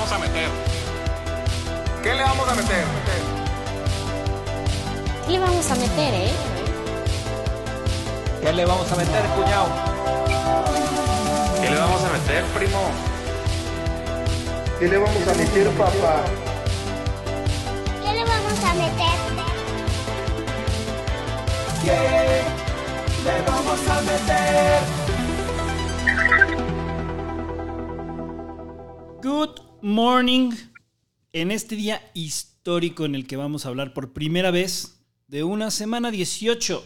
vamos a meter? ¿Qué le vamos a meter? ¿Qué le vamos a meter, eh? ¿Qué le vamos a meter, cuñado? ¿Qué le vamos a meter, primo? ¿Qué le vamos a meter, papá? ¿Qué le vamos a meter? ¿Qué le vamos a meter? Good morning. En este día histórico en el que vamos a hablar por primera vez de una semana 18.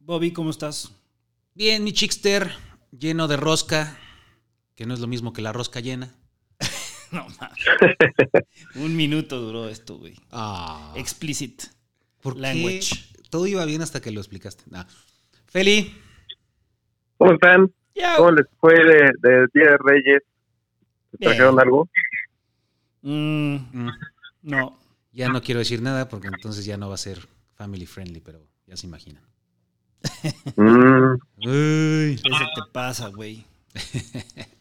Bobby, ¿cómo estás? Bien, mi chickster, lleno de rosca, que no es lo mismo que la rosca llena. No mames. Un minuto duró esto, güey. Ah, Explicit. ¿por qué? language. Todo iba bien hasta que lo explicaste. Nah. Feli, ¿Cómo están? ¿Cómo les fue de, de Día de Reyes? ¿Se Bien. trajeron algo? Mm, mm, no. ya no quiero decir nada porque entonces ya no va a ser family friendly, pero ya se imaginan. Mm, Uy. ¿Qué se te pasa, güey?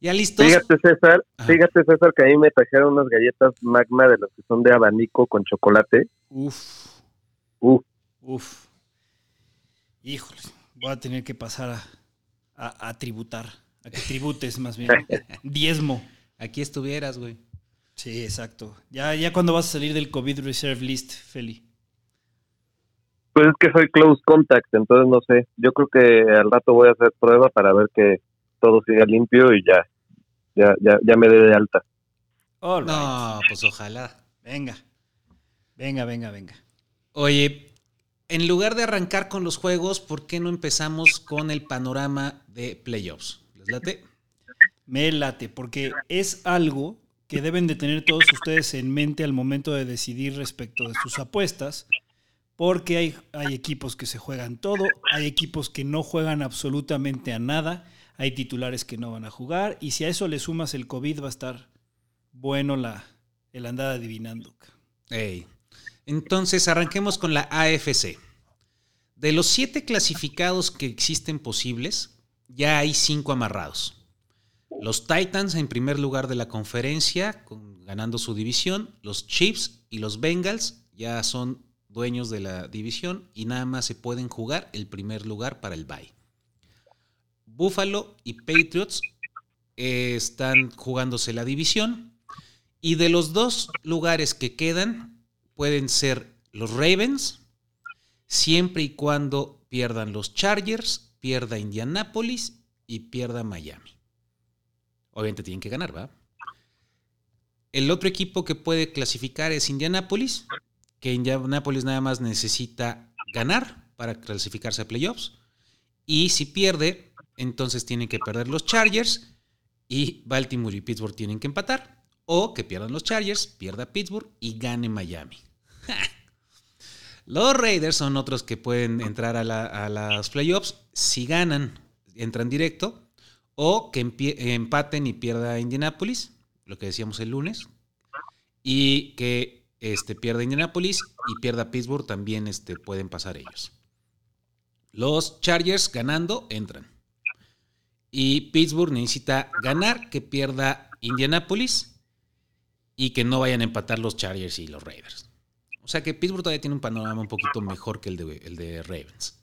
¿Ya listos? fíjate, César, Ajá. fíjate, César, que a mí me trajeron unas galletas magma de los que son de abanico con chocolate. Uf, Uf, uf. Híjole, voy a tener que pasar a, a- a tributar. A que tributes, más bien. Diezmo. Aquí estuvieras, güey. Sí, exacto. Ya, ya cuando vas a salir del COVID Reserve List, Feli. pues es que soy close contact, entonces no sé. Yo creo que al rato voy a hacer prueba para ver que todo siga limpio y ya, ya, ya, ya me dé de alta. All right. No, pues ojalá. Venga. Venga, venga, venga. Oye, en lugar de arrancar con los juegos, ¿por qué no empezamos con el panorama de playoffs? Me late, porque es algo que deben de tener todos ustedes en mente al momento de decidir respecto de sus apuestas, porque hay, hay equipos que se juegan todo, hay equipos que no juegan absolutamente a nada, hay titulares que no van a jugar, y si a eso le sumas el COVID va a estar bueno la, el andar adivinando. Ey. Entonces, arranquemos con la AFC. De los siete clasificados que existen posibles, ya hay cinco amarrados. Los Titans en primer lugar de la conferencia, con- ganando su división. Los Chiefs y los Bengals ya son dueños de la división y nada más se pueden jugar el primer lugar para el bye. Buffalo y Patriots eh, están jugándose la división. Y de los dos lugares que quedan, pueden ser los Ravens, siempre y cuando pierdan los Chargers, pierda Indianapolis y pierda Miami. Obviamente tienen que ganar, ¿va? El otro equipo que puede clasificar es Indianapolis, que Indianapolis nada más necesita ganar para clasificarse a playoffs. Y si pierde, entonces tienen que perder los Chargers y Baltimore y Pittsburgh tienen que empatar. O que pierdan los Chargers, pierda Pittsburgh y gane Miami. los Raiders son otros que pueden entrar a, la- a las playoffs. Si ganan, entran directo. O que empaten y pierda Indianapolis, lo que decíamos el lunes. Y que este, pierda Indianapolis y pierda Pittsburgh, también este, pueden pasar ellos. Los Chargers ganando, entran. Y Pittsburgh necesita ganar, que pierda Indianapolis y que no vayan a empatar los Chargers y los Raiders. O sea que Pittsburgh todavía tiene un panorama un poquito mejor que el de, el de Ravens.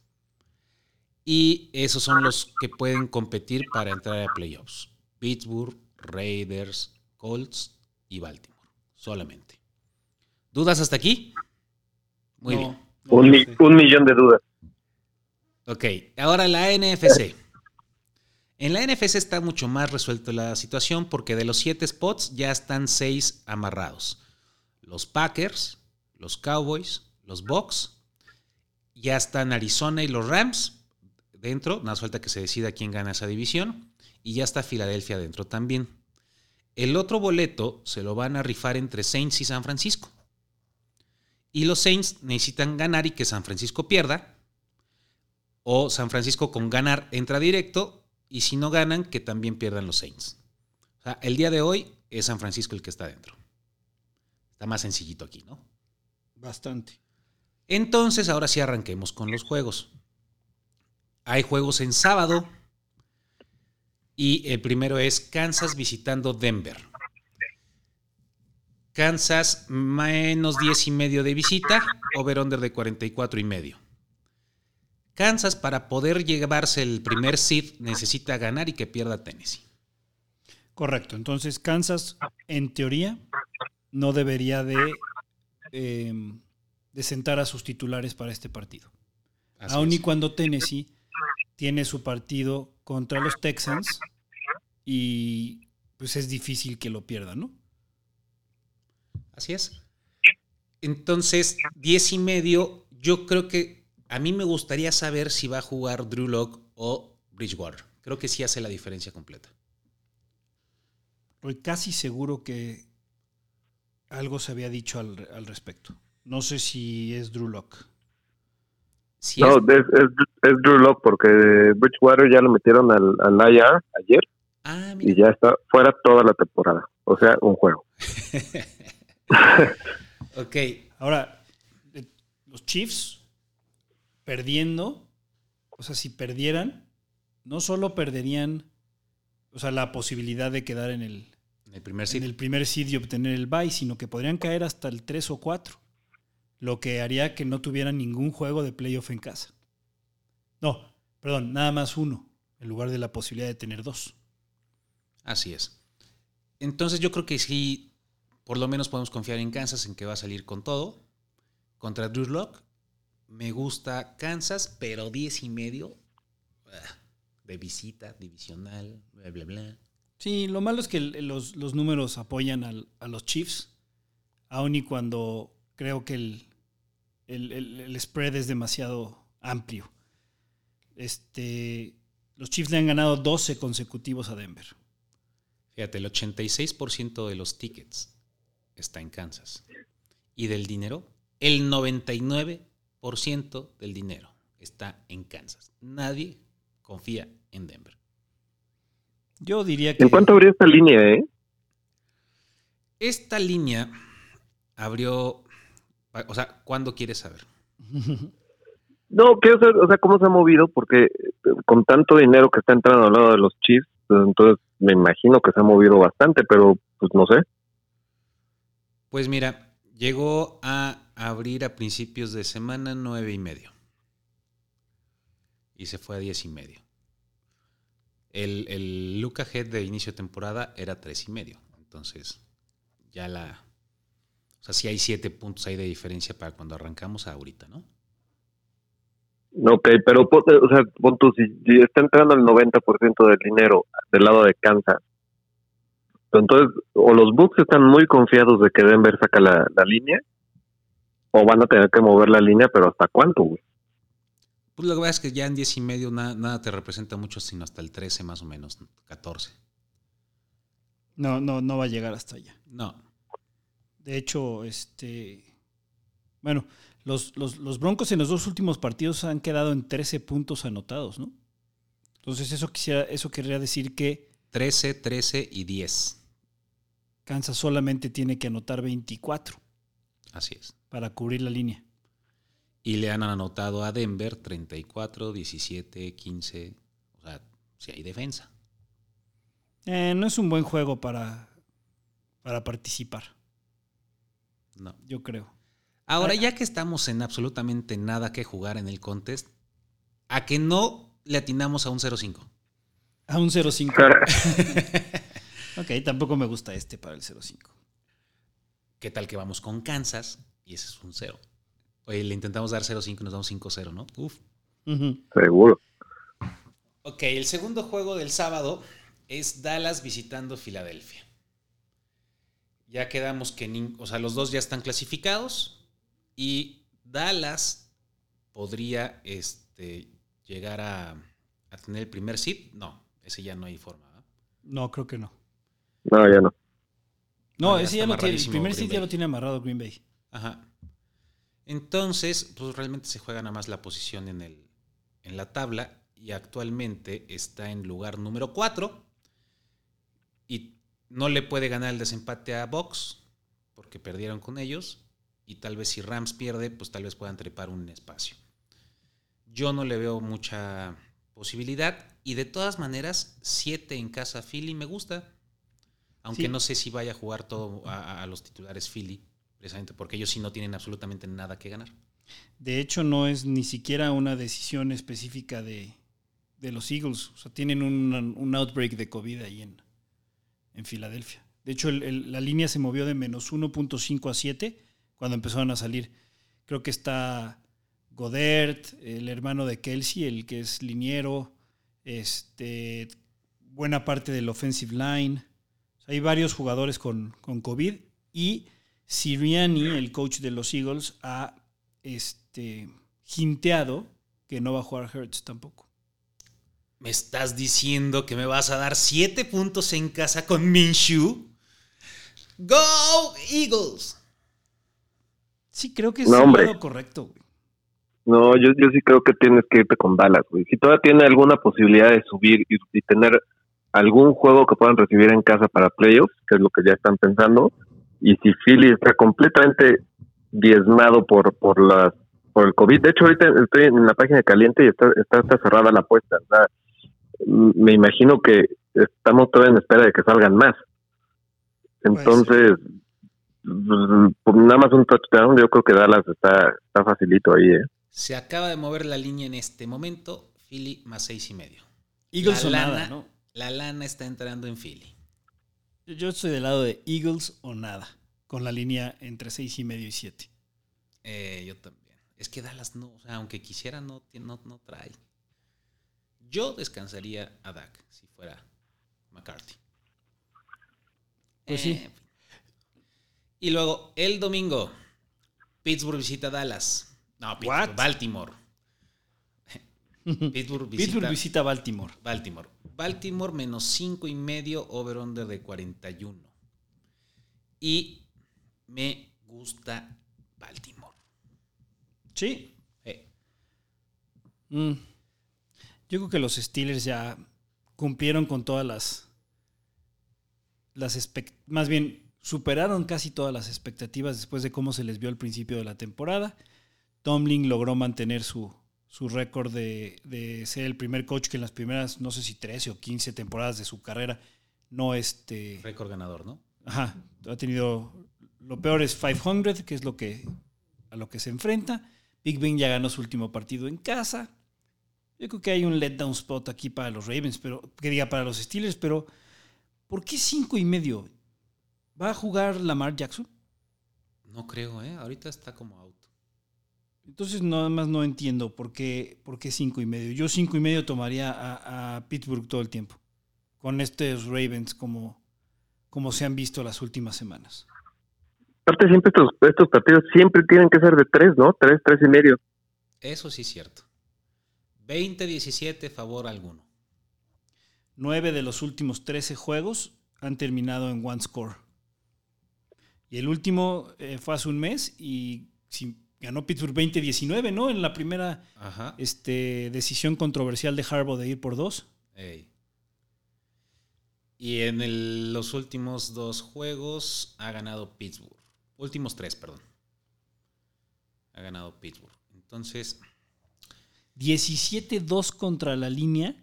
Y esos son los que pueden competir para entrar a playoffs. Pittsburgh, Raiders, Colts y Baltimore. Solamente. ¿Dudas hasta aquí? Muy No, bien. no Un, mi- un millón de dudas. Ok, ahora la NFC. En la NFC está mucho más resuelta la situación porque de los siete spots ya están seis amarrados. Los Packers, los Cowboys, los Bucks, ya están Arizona y los Rams dentro, nada más falta que se decida quién gana esa división, y ya está Filadelfia dentro también. El otro boleto se lo van a rifar entre Saints y San Francisco. Y los Saints necesitan ganar y que San Francisco pierda o San Francisco con ganar entra directo y si no ganan, que también pierdan los Saints. O sea, el día de hoy es San Francisco el que está dentro. Está más sencillito aquí, ¿no? Bastante. Entonces, ahora sí arranquemos con los juegos. Hay juegos en sábado y el primero es Kansas visitando Denver. Kansas menos 10 y medio de visita, over-under de 44 y medio. Kansas para poder llevarse el primer seed necesita ganar y que pierda Tennessee. Correcto. Entonces, Kansas, en teoría, no debería de, eh, de sentar a sus titulares para este partido. Así Aun y cuando Tennessee tiene su partido contra los Texans y pues es difícil que lo pierdan, ¿no? Así es. Entonces, 10 y medio, yo creo que a mí me gustaría saber si va a jugar Drew Lock o Bridgewater. Creo que sí hace la diferencia completa. Estoy casi seguro que algo se había dicho al, al respecto. No sé si es Drew Lock. Si No, es- es, Drew Lock porque Bridgewater ya lo metieron al, al IR ayer Ah, y ya está fuera toda la temporada. O sea, un juego. Ok. Ahora, eh, los Chiefs perdiendo, o sea, si perdieran, no solo perderían, o sea, la posibilidad de quedar en el, En el primer en seed. el primer seed y obtener el bye, sino que podrían caer hasta el 3 o 4, lo que haría que no tuvieran ningún juego de playoff en casa. No, perdón, nada más uno, en lugar de la posibilidad de tener dos. Así es. Entonces yo creo que sí, por lo menos podemos confiar en Kansas en que va a salir con todo. Contra Drew Lock, me gusta Kansas, pero 10 y medio ah, de visita, divisional, bla, bla, bla. Sí, lo malo es que los, números apoyan a los Chiefs, aun y cuando creo que el, el- el- el spread es demasiado amplio. Este, los Chiefs le han ganado 12 consecutivos a Denver. Fíjate, el 86% de los tickets está en Kansas. Y del dinero, el 99% del dinero está en Kansas. Nadie confía en Denver. Yo diría que... ¿En cuánto habría esta línea, eh? Esta línea abrió, o sea, ¿cuándo quieres saber? No, quiero saber, o sea, cómo se ha movido, porque eh, con tanto dinero que está entrando al lado de los Chiefs, pues, entonces me imagino que se ha movido bastante, pero pues no sé. Pues mira, llegó a abrir a principios de semana nueve y medio. Y se fue a diez y medio. El, el look ahead de inicio de temporada era tres y medio. Entonces, ya la. O sea, sí hay siete puntos ahí de diferencia para cuando arrancamos ahorita, ¿no? Ok, pero pon- o sea, pon tú, si, si está entrando el 90% del dinero del lado de Kansas, entonces o los Bucks están muy confiados de que Denver saca la, la línea, o van a tener que mover la línea, pero ¿hasta cuánto, güey? Pues lo que pasa es que ya en diez y medio nada, nada te representa mucho, sino hasta el 13 más o menos, 14. No, no, no va a llegar hasta allá. No. De hecho, este. Bueno, los, los, los Broncos en los dos últimos partidos han quedado en 13 puntos anotados, ¿no? Entonces, eso quisiera, eso querría decir que 13, 13 y 10. Kansas solamente tiene que anotar 24 Así es. para cubrir la línea. Y le han anotado a Denver 34, 17, 15. O sea, si hay defensa. Eh, no es un buen juego para, para participar, No. yo creo. Ahora, ya que estamos en absolutamente nada que jugar en el contest, a que no le atinamos a un 0-5. A un 0-5. ok, tampoco me gusta este para el 0-5. ¿Qué tal que vamos con Kansas? Y ese es un 0. Oye, le intentamos dar 0-5 y nos damos 5-0, ¿no? Uf. Seguro. Ok, el segundo juego del sábado es Dallas visitando Filadelfia. Ya quedamos que o sea, los dos ya están clasificados y Dallas podría este, llegar a, a tener el primer seed. No, ese ya no hay forma. ¿verdad? No, creo que no. No, ya no. No, Ah, ya ese ya lo tiene, el primer sitio ya lo tiene amarrado Green Bay. Ajá. Entonces, pues realmente se juega nada más la posición en, el, en la tabla y actualmente está en lugar número 4 y no le puede ganar el desempate a Box porque perdieron con ellos y tal vez si Rams pierde, pues tal vez puedan trepar un espacio. Yo no le veo mucha posibilidad y de todas maneras, 7 en casa Philly me gusta. Aunque Sí. no sé si vaya a jugar todo a, a los titulares Philly, precisamente porque ellos sí no tienen absolutamente nada que ganar. De hecho, no es ni siquiera una decisión específica de, de los Eagles. O sea, tienen un, outbreak de COVID ahí en, en Filadelfia. De hecho, la línea se movió de menos 1.5 a 7 cuando empezaron a salir. Creo que está Godert, el hermano de Kelsey, el que es liniero, este, buena parte del offensive line. O sea, hay varios jugadores con, con COVID y Siriani, el coach de los Eagles, ha este, hinteado que no va a jugar Hurts tampoco. ¿Me estás diciendo que me vas a dar 7 puntos en casa con Minshew? ¡Go Eagles! Sí, creo que es No, lado correcto. güey. No, yo, yo sí creo que tienes que irte con Dallas, güey. Si todavía tiene alguna posibilidad de subir y, y tener algún juego que puedan recibir en casa para playoffs, que es lo que ya están pensando, y si Philly está completamente diezmado por por las por el COVID. De hecho, ahorita estoy en la página caliente y está, está, está cerrada la apuesta. O sea, m- me imagino que estamos todavía en espera de que salgan más. Entonces, mm, por nada más un touchdown, yo creo que Dallas está, está facilito ahí, ¿eh? Se acaba de mover la línea en este momento. Philly más seis y medio. Eagles La lana- nada, ¿no? La lana está entrando en Philly. Yo- estoy del lado de Eagles o nada, con la línea entre 6 y medio y 7. Eh, yo también. Es que Dallas no, o sea, aunque quisiera, no, no, no trae. Yo descansaría a Dak si fuera McCarthy. Pues sí. Eh, Y luego, el domingo, Pittsburgh visita Dallas. No, Pittsburgh? Baltimore. Pittsburgh visita, Pittsburgh visita Baltimore. Baltimore. Baltimore menos 5 y medio, over-under de 41. Y me gusta Baltimore. Sí. Eh, Mm. Yo creo que los Steelers ya cumplieron con todas las. las más bien, superaron casi todas las expectativas después de cómo se les vio al principio de la temporada. Tomlin logró mantener su, su récord de, de ser el primer coach que en las primeras, no sé si 13 o 15 temporadas de su carrera, no este. récord ganador, ¿no? Ajá, ha tenido. Lo peor es 500, que es lo que a lo que se enfrenta. Big Ben ya ganó su último partido en casa. Yo creo que hay un letdown spot aquí para los Ravens, pero que diga para los Steelers, pero ¿por qué cinco y medio? ¿Va a jugar Lamar Jackson? No creo, ¿eh? Ahorita está como out. Entonces nada más no entiendo por qué, por qué cinco y medio. Yo cinco y medio tomaría a, a Pittsburgh todo el tiempo, con estos Ravens como, como se han visto las últimas semanas. Aparte siempre estos, estos partidos siempre tienen que ser de tres, ¿no? Tres, tres y medio. Eso sí es cierto. 20-17, favor alguno. Nueve de los últimos 13 juegos han terminado en one score. Y el último eh, fue hace un mes y si- ganó Pittsburgh 20-19, ¿no? En la primera Ajá. este, decisión controversial de Harbaugh de ir por dos. Ey. Y en el- los últimos dos juegos ha ganado Pittsburgh. Últimos tres, perdón. Ha ganado Pittsburgh. Entonces, 17-2 contra la línea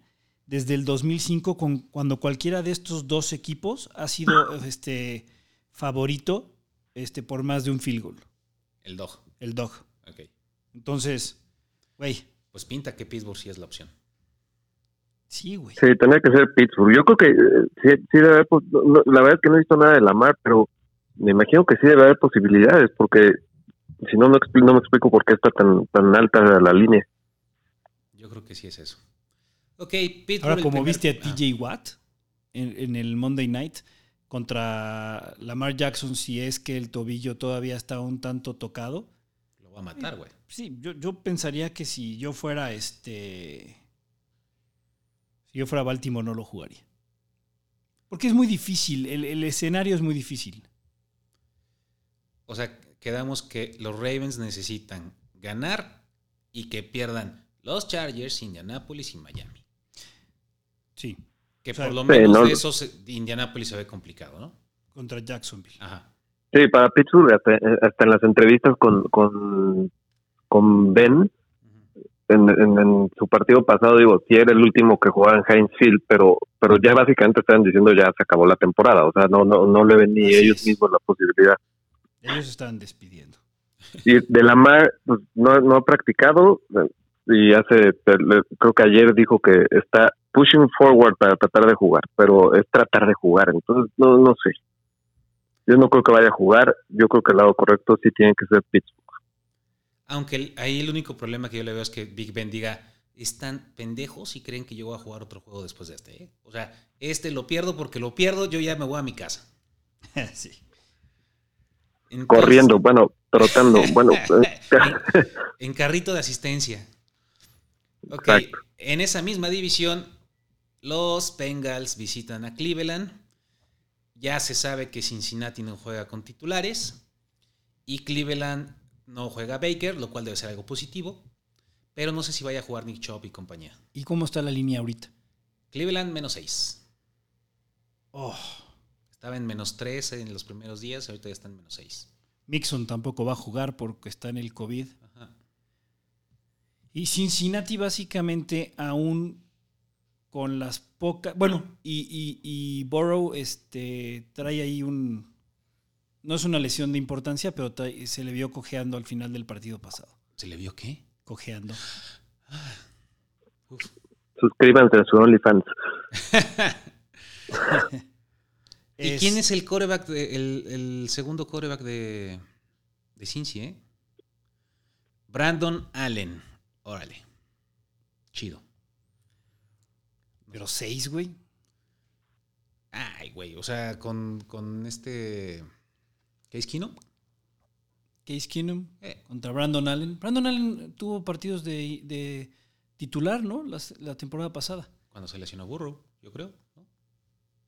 desde el 2005, con, cuando cualquiera de estos dos equipos ha sido este, favorito este, por más de un field goal, el dog. El dog. Ok. Entonces, güey, Pues pinta que Pittsburgh sí es la opción. sí, güey. Sí, tendría que ser Pittsburgh. Yo creo que eh, sí, sí debe haber, pos- no, la verdad es que no he visto nada de Lamar, pero me imagino que sí debe haber posibilidades, porque si no, no, no me explico por qué está tan, tan alta la línea. Yo creo que sí es eso. Ok, Pittsburgh. Ahora, como primer- viste a Ah, TJ Watt en, en el Monday Night contra Lamar Jackson, si es que el tobillo todavía está un tanto tocado, a matar, güey. Sí, yo, yo pensaría que si yo fuera este. Si yo fuera Baltimore, no lo jugaría. Porque es muy difícil, el, el escenario es muy difícil. O sea, quedamos que los Ravens necesitan ganar y que pierdan los Chargers, Indianapolis y Miami. Sí, Que O sea, por lo Sí, menos no- de esos Indianapolis se ve complicado, ¿no? contra Jacksonville. Ajá. Sí, para Pittsburgh, hasta, hasta en las entrevistas con, con, con Ben, en, en- en su partido pasado, digo, sí era el último que jugaba en Heinz Field, pero pero ya básicamente están diciendo ya se acabó la temporada, o sea, no no no le ven ni Así ellos es. mismos la posibilidad. Ellos están despidiendo. Y de la mar pues, no, no ha practicado y hace creo que ayer dijo que está pushing forward para tratar de jugar, pero es tratar de jugar, entonces no no sé. Yo no creo que vaya a jugar, yo creo que el lado correcto sí tiene que ser Pittsburgh. Aunque el- ahí el único problema que yo le veo es que Big Ben diga, están pendejos y creen que yo voy a jugar otro juego después de este. ¿eh? O sea, este lo pierdo porque lo pierdo, yo ya me voy a mi casa. sí. Entonces- Corriendo, bueno, trotando, bueno, eh, en, en carrito de asistencia. Ok, Exacto. en esa misma división, los Bengals visitan a Cleveland. Ya se sabe que Cincinnati no juega con titulares. Y Cleveland no juega Baker, lo cual debe ser algo positivo. Pero no sé si vaya a jugar Nick Chubb y compañía. ¿Y cómo está la línea ahorita? Cleveland menos 6. Oh, Estaba en menos 3 en los primeros días, ahorita ya está en menos 6. Mixon tampoco va a jugar porque está en el COVID. Ajá. Y Cincinnati básicamente aún con las pocas... Bueno, y, y, y Burrow este, trae ahí un... No es una lesión de importancia, pero trae- se le vio cojeando al final del partido pasado. ¿Se le vio qué? Cojeando. Uf. suscríbanse a su OnlyFans. ¿Y quién es el coreback, de- el, el segundo coreback de, de Cincy, eh? Brandon Allen. Órale. Chido. Pero seis, güey. Ay, güey. O sea, con, con este. Case Keenum. Case Keenum Eh, contra Brandon Allen. Brandon Allen tuvo partidos de, de titular, ¿no? La temporada pasada. cuando se lesionó Burrow, yo creo. ¿no?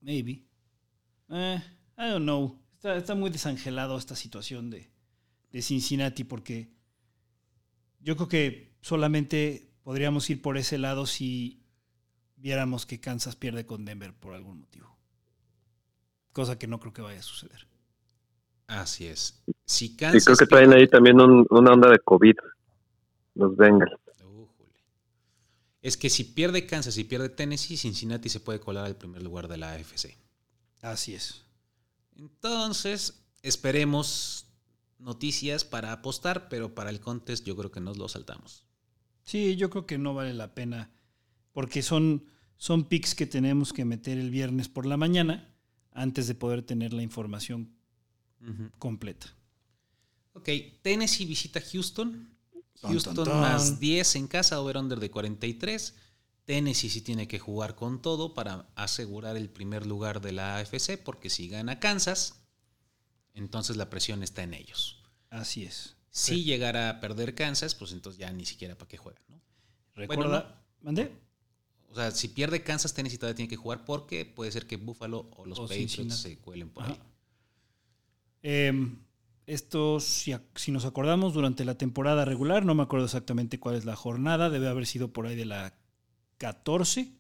Maybe. Eh, I don't know. Está, está muy desangelado esta situación de, de Cincinnati porque yo creo que solamente podríamos ir por ese lado si viéramos que Kansas pierde con Denver por algún motivo. Cosa que no creo que vaya a suceder. Así es. Si Y Kansas. creo que traen ahí también un- una onda de COVID, los Bengals. Es que si pierde Kansas y pierde Tennessee, Cincinnati se puede colar al primer lugar de la AFC. Así es. Entonces, esperemos noticias para apostar, pero para el contest yo creo que nos lo saltamos. Sí, yo creo que no vale la pena porque son, son picks que tenemos que meter el viernes por la mañana antes de poder tener la información completa. Ok, Tennessee visita Houston. Houston más 10 en casa, over-under de 43. Tennessee sí tiene que jugar con todo para asegurar el primer lugar de la AFC, porque si gana Kansas, entonces la presión está en ellos. Así es. Si llegara a perder Kansas, pues entonces ya ni siquiera para qué juegan, ¿no? Recuerda, ¿mandé? O sea, si pierde Kansas, Tennessee todavía tiene que jugar porque puede ser que Buffalo o los O Patriots se cuelen por Ajá. ahí. Eh, esto, si, si nos acordamos, durante la temporada regular, no me acuerdo exactamente cuál es la jornada, debe haber sido por ahí de la 14.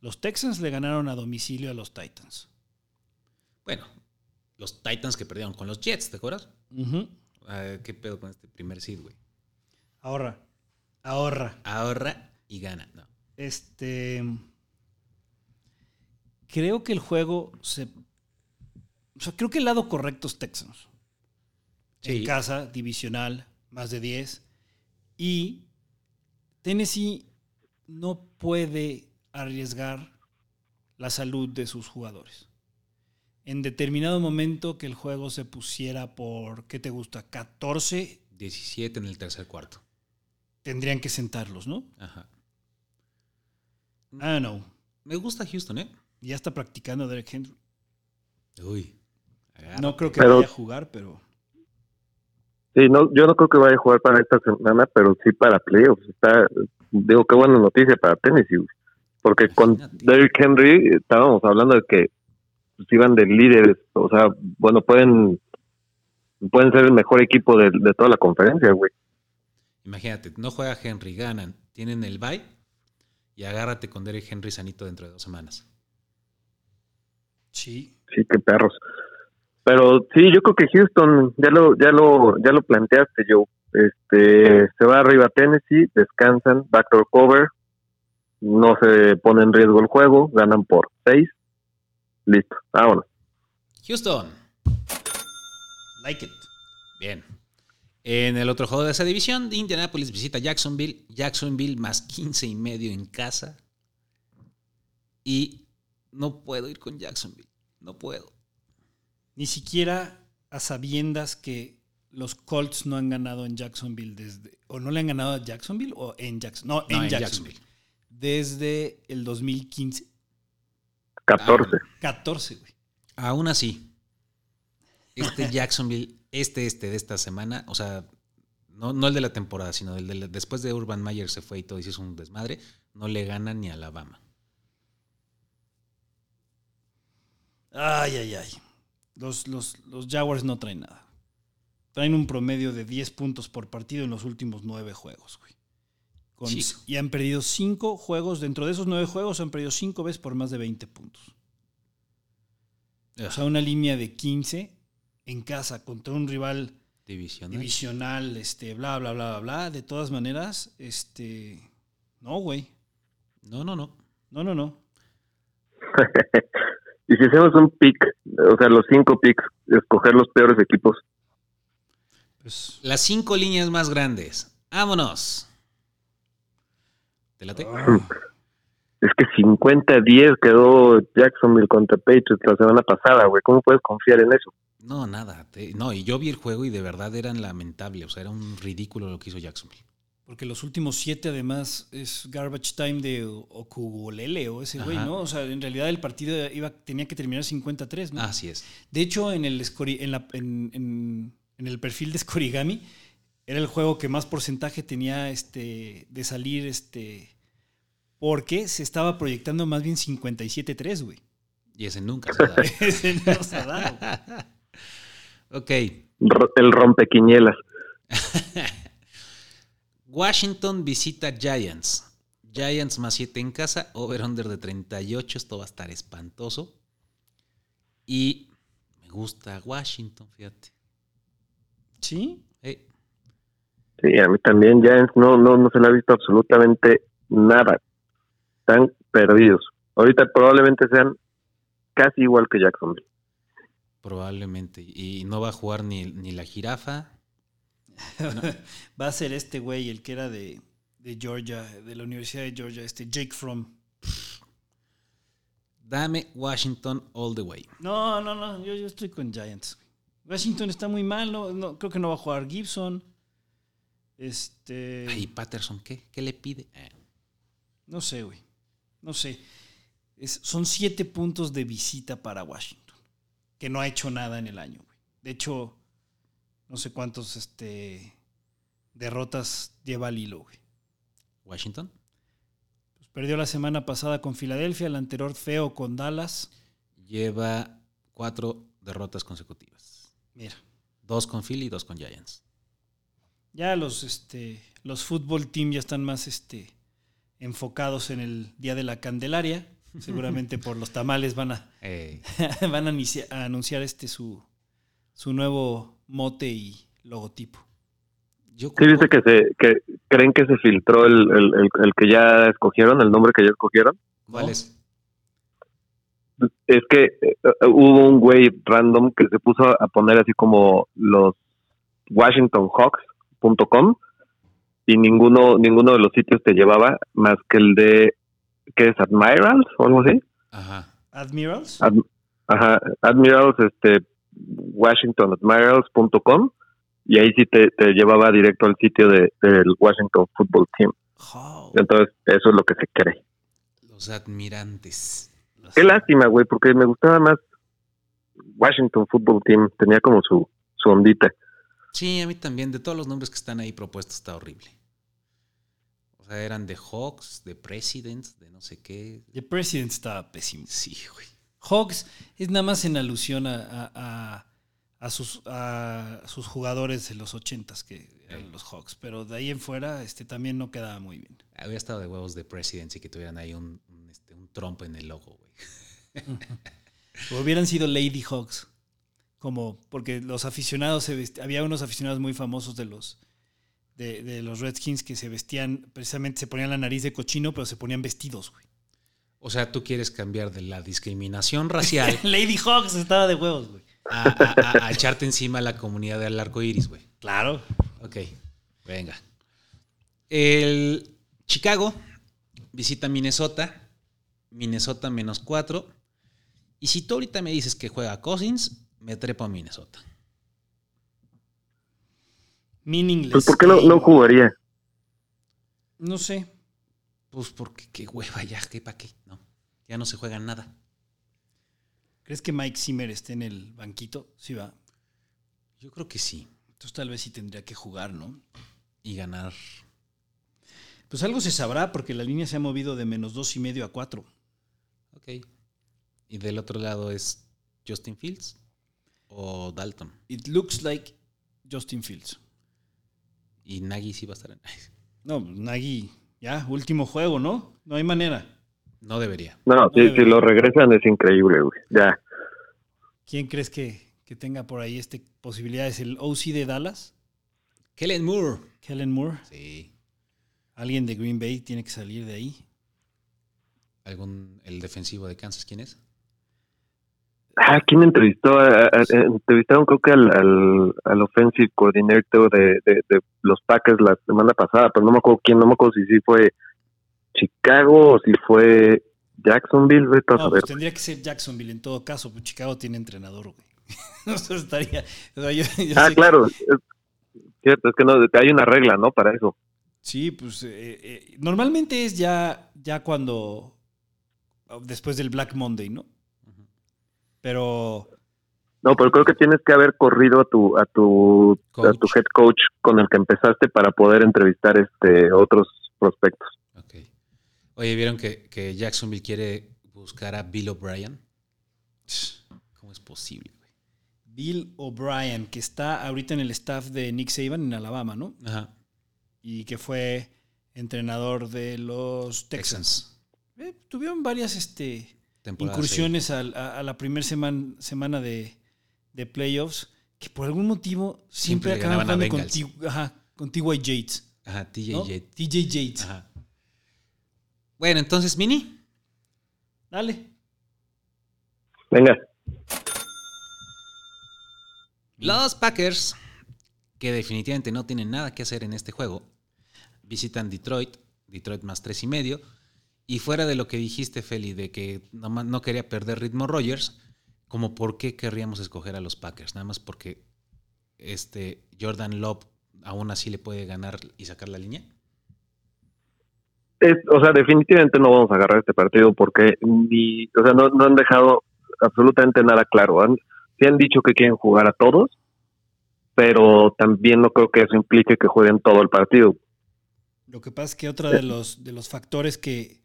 Los Texans le ganaron a domicilio a los Titans. Bueno, los Titans que perdieron con los Jets, ¿te acuerdas? Ujú. Ah, ¿Qué pedo con este primer seed, güey? Ahorra. Ahorra. Ahorra y gana. No. Este. Creo que el juego se. O sea, creo que el lado correcto es Texans. En casa, divisional, más de 10. Y Tennessee no puede arriesgar la salud de sus jugadores. En determinado momento que el juego se pusiera por, ¿qué te gusta? 14, 17 en el tercer cuarto. tendrían que sentarlos, ¿no? Ajá. I don't know. Me gusta Houston, ¿eh? Ya está practicando Derek Henry. Uy. agárrate. No creo que Pero- vaya a jugar, pero. Sí, no, yo no creo que vaya a jugar para esta semana, pero sí para playoffs. Está, digo, qué buena noticia para Tennessee, güey. porque con Imagínate. Derrick Henry estábamos hablando de que pues, iban de líderes, o sea, bueno, pueden pueden ser el mejor equipo de, de toda la conferencia, güey. Imagínate, no juega Henry, ganan, tienen el bye y agárrate con Derrick Henry sanito dentro de dos semanas. Sí. Sí, qué perros. Pero sí, yo creo que Houston, ya lo, ya lo, ya lo planteaste, Joe. Este, se va arriba a Tennessee, descansan, backdoor cover, no se pone en riesgo el juego, ganan por 6. Listo, vámonos. Houston. Like it. Bien. En el otro juego de esa división, Indianapolis visita Jacksonville. Jacksonville más 15 y medio en casa. Y no puedo ir con Jacksonville. No puedo. Ni siquiera a sabiendas que los Colts no han ganado en Jacksonville desde. O no le han ganado a Jacksonville o en Jackson. No, en, No, en Jacksonville. Jacksonville. Desde el 2015. 14. 14, güey. Aún así, este Jacksonville, este, este de esta semana, o sea, no, no el de la temporada, sino el de la- después de Urban Meyer se fue y todo y se hizo un desmadre, no le gana ni a Alabama. Ay, ay, ay. Los, los, los Jaguars no traen nada. Traen un promedio de 10 puntos por partido en los últimos 9 juegos, güey. Con- Sí. Y han perdido 5 juegos. Dentro de esos 9 juegos han perdido 5 veces por más de 20 puntos. O sea, una línea de 15 en casa contra un rival Divisional. divisional, este, bla, bla, bla, bla, bla. De todas maneras, este. No, güey. No, no, no. No, no, no. y si hacemos un pick, o sea, los cinco picks, escoger los peores equipos. Pues. Las cinco líneas más grandes. ¡Vámonos! ¿Te late? ah, Es que 50-10 quedó Jacksonville contra Patriots la semana pasada, güey. ¿Cómo puedes confiar en eso? No, nada. te- no, y yo vi el juego y de verdad eran lamentable. O sea, era un ridículo lo que hizo Jacksonville. Porque los últimos siete, además, es garbage time de Okugolele o ese güey. ¿no? O sea, en realidad el partido iba, tenía que terminar 53, ¿no? Así es. De hecho, en el, en, la- en- en- en el perfil de Scorigami, era el juego que más porcentaje tenía este, de salir, este, porque se estaba proyectando más bien 57-3, güey. Y ese nunca se da. Ese no se ha dado, güey. Ok. El rompequinielas. Washington visita Giants. Giants más 7 en casa, over-under de 38. Esto va a estar espantoso. Y me gusta Washington, fíjate. ¿Sí? Sí, a mí también Giants no, no, no se le ha visto absolutamente nada. Están perdidos. Ahorita probablemente sean casi igual que Jacksonville. Probablemente. Y no va a jugar ni, ni la jirafa. Va a ser este güey, el que era de, de Georgia, de la Universidad de Georgia, este Jake Fromm. Dame Washington all the way. No, no, no, yo, yo estoy con Giants. Washington está muy mal, no, no, creo que no va a jugar Gibson. Este. ¿Y Patterson qué? ¿Qué le pide? Eh, No sé, güey. No sé. Es- son siete puntos de visita para Washington. Que no ha hecho nada en el año, güey. De hecho, no sé cuántos este, derrotas lleva al hilo, güey. ¿Washington? Pues perdió la semana pasada con Filadelfia, la anterior feo con Dallas. Lleva cuatro derrotas consecutivas. Mira, Dos con Philly y dos con Giants. ya los, este, los fútbol team ya están más este, enfocados en el Día de la Candelaria. Seguramente por los tamales van a, Eh, van a, inicia- a anunciar este su, su nuevo mote y logotipo. yo Sí, viste que se que creen que se filtró el, el, el, el que ya escogieron, el nombre que ya escogieron. ¿Cuál es? Es que eh, hubo un güey random que se puso a poner así como los WashingtonHawks.com y ninguno ninguno de los sitios te llevaba más que el de ¿qué es Admirals o algo así? Ajá. Admirals. Ad- ajá, Admirals este WashingtonAdmirals.com y ahí sí te, te llevaba directo al sitio de, del Washington Football Team. Oh, Entonces, eso es lo que se cree. Los admirantes. los- Qué lástima, güey, porque me gustaba más Washington Football Team. Tenía como su, su ondita. Sí, a mí también. De todos los nombres que están ahí propuestos está horrible. Sea, eran de Hawks, de Presidents, de no sé qué. The President está pésimo. Sí, güey. Hawks es nada más en alusión a, a- sus, a sus jugadores de los ochentas que eran los Hawks, pero de ahí en fuera este, también no quedaba muy bien. Había estado de huevos de Presidents y que tuvieran ahí un, un, este, un trompo en el logo, güey. O hubieran sido Lady Hawks, como porque los aficionados, había unos aficionados muy famosos de los de, de los Redskins que se vestían, precisamente se ponían la nariz de cochino, pero se ponían vestidos, güey. O sea, tú quieres cambiar de la discriminación racial Lady Hawks estaba de huevos, güey. a, a- a- a echarte encima a la comunidad del arco iris, güey. Claro. Ok, venga. El Chicago visita Minnesota. Minnesota menos 4. Y si tú ahorita me dices que juega Cousins, me trepo a Minnesota. Meaningless. Pues, ¿por qué no, no jugaría? No sé. Pues porque qué hueva ya, qué pa' qué. No, ya no se juega nada. ¿Crees que Mike Zimmer esté en el banquito? Sí, va. Yo creo que sí. Entonces tal vez sí tendría que jugar, ¿no? Y ganar. Pues algo se sabrá porque la línea se ha movido de menos dos y medio a cuatro. Ok. Y del otro lado es Justin Fields o Dalton. It looks like Justin Fields. Y Nagy sí va a estar en. No, Nagy, ya, último juego, ¿no? No hay manera. No debería. No, si, si lo regresan es increíble, güey. Ya. ¿Quién crees que, que tenga por ahí este posibilidades? ¿El OC de Dallas? Kellen Moore. Kellen Moore. Sí. Alguien de Green Bay tiene que salir de ahí. ¿Algún, el defensivo de Kansas, quién es? Ah, ¿quién entrevistó? A- entrevistaron creo que al, al, al offensive coordinator de, de, de los Packers la semana pasada, pero no me acuerdo quién, no me acuerdo si sí fue Chicago o si fue Jacksonville, a No, pues tendría que ser Jacksonville en todo caso. Pues Chicago tiene entrenador, güey. no se estaría. o sea, yo- yo Ah, claro, es cierto, es que no, hay una regla, ¿no? Para eso. Sí, pues eh, eh, normalmente es ya, ya cuando. Después del Black Monday, ¿no? Pero. No, pero creo que tienes que haber corrido a tu a tu a tu head coach con el que empezaste para poder entrevistar este otros prospectos. Ok. Oye, ¿vieron que, que Jacksonville quiere buscar a Bill O'Brien? ¿Cómo es posible, güey? Bill O'Brien, que está ahorita en el staff de Nick Saban en Alabama, ¿no? Ajá. Y que fue entrenador de los Texans. Eh, tuvieron varias este, Temporada incursiones a, a la primera semana de, de playoffs que por algún motivo siempre, acaban jugando con, Bengals. T- ajá, con T.Y. Yates. Ajá, TJ ¿no? Yates. TJ Yates. Ajá. Bueno, entonces, Mini. Dale. Venga, Los Packers, que definitivamente no tienen nada que hacer en este juego, visitan Detroit, Detroit más tres y medio. Y fuera de lo que dijiste, Feli, de que nomás no quería perder ritmo Rogers, como por qué querríamos escoger a los Packers, nada más porque este Jordan Love aún así le puede ganar y sacar la línea. es, o sea, definitivamente no vamos a agarrar este partido porque ni, o sea, no, no han dejado absolutamente nada claro. Han, sí han dicho que quieren jugar a todos, pero también no creo que eso implique que jueguen todo el partido. Lo que pasa es que otro de los, de los factores que,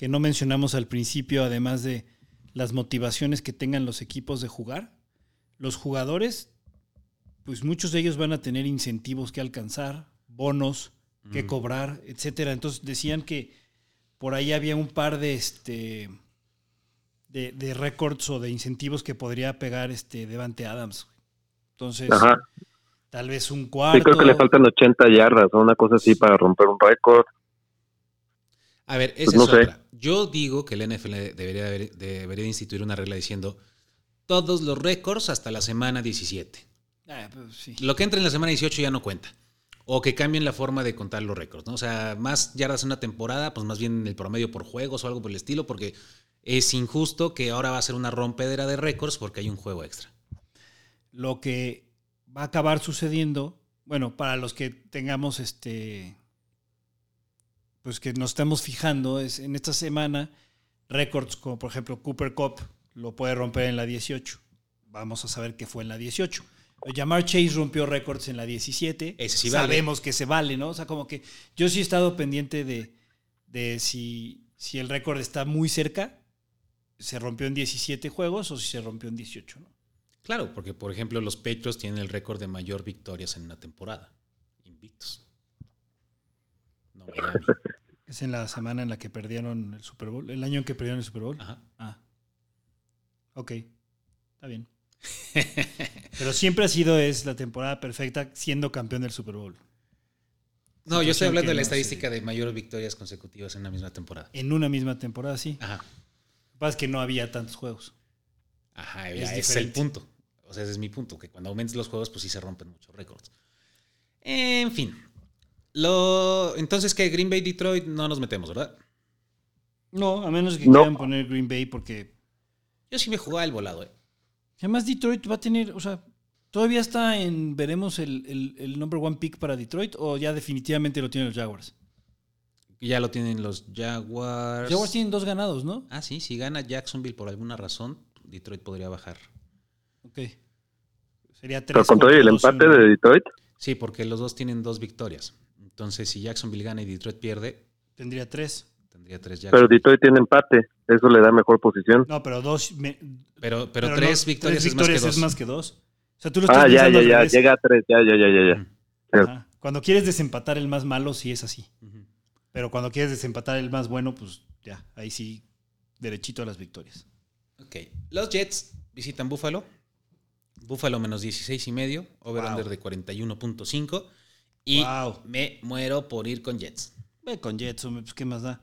que no mencionamos al principio, además de las motivaciones que tengan los equipos de jugar, los jugadores, pues muchos de ellos van a tener incentivos que alcanzar, bonos que Mm. cobrar, etcétera. Entonces decían que por ahí había un par de este de, de récords o de incentivos que podría pegar este Devante Adams. Entonces, Ajá. tal vez un cuarto. Sí, creo que le faltan 80 yardas o una cosa así para romper un récord. A ver, esa Pues no es sé. otra. Yo digo que el NFL debería, debería instituir una regla diciendo todos los récords hasta la semana 17. Ah, pues sí. Lo que entra en la semana 18 ya no cuenta. O que cambien la forma de contar los récords, ¿no? O sea, más yardas en una temporada, pues más bien el promedio por juegos o algo por el estilo, porque es injusto que ahora va a ser una rompedera de récords porque hay un juego extra. lo que va a acabar sucediendo, bueno, para los que tengamos este, pues que nos estamos fijando, es en esta semana, récords como por ejemplo Cooper Cup lo puede romper en la 18. Vamos a saber qué fue en la 18. Jamar Chase rompió récords en la 17. Ese sí vale. Sabemos que se vale, ¿no? O sea, como que yo sí he estado pendiente de, de si, si el récord está muy cerca, se rompió en 17 juegos o si se rompió en 18, ¿no? Claro, porque por ejemplo los Patriots tienen el récord de mayor victorias en una temporada. Es en la semana en la que perdieron el Super Bowl, el año en que perdieron el Super Bowl. Ajá. Ah. Ok. Está bien. Pero siempre ha sido es la temporada perfecta siendo campeón del Super Bowl. No, yo estoy hablando de la no estadística de mayores victorias consecutivas en una misma temporada. En una misma temporada, sí. Ajá. Lo que pasa es que no había tantos juegos. Ajá, Es es el punto. O sea, ese es mi punto, que cuando aumentes los juegos, pues sí se rompen muchos récords. En fin. Lo, entonces, que Green Bay Detroit no nos metemos, ¿verdad? No, a menos que No. quieran poner Green Bay porque... Yo sí me jugaba el volado, ¿eh? Además Detroit va a tener, o sea, todavía está en, veremos el, el, el number one pick para Detroit o ya definitivamente lo tienen los Jaguars. Ya lo tienen los Jaguars. Los Jaguars tienen dos ganados, ¿no? Ah, sí, si gana Jacksonville por alguna razón, Detroit podría bajar. Ok. Sería tres. Pero con todo y el empate uno. de Detroit, Sí, porque los dos tienen dos victorias. Entonces, si Jacksonville gana y Detroit pierde, Tendría tres. tendría tres pero. Detroit tiene empate. Eso le da mejor posición. No, pero dos. me- Pero, pero, no, tres victorias, tres es, más que victorias dos. es más que dos. O sea, tú lo estás Ah, ya, ya, ya. Llega a tres. Ya, ya, ya, ya. ya. Ajá. Cuando quieres desempatar el más malo, sí es así. ujú. Pero cuando quieres desempatar el más bueno, pues ya, ahí sí, derechito a las victorias. Ok. Los Jets visitan Buffalo. Buffalo menos 16 y medio. Over-under Wow. de 41.5. Y Wow. me muero por ir con Jets. Ve con Jets, hombre, pues qué más da.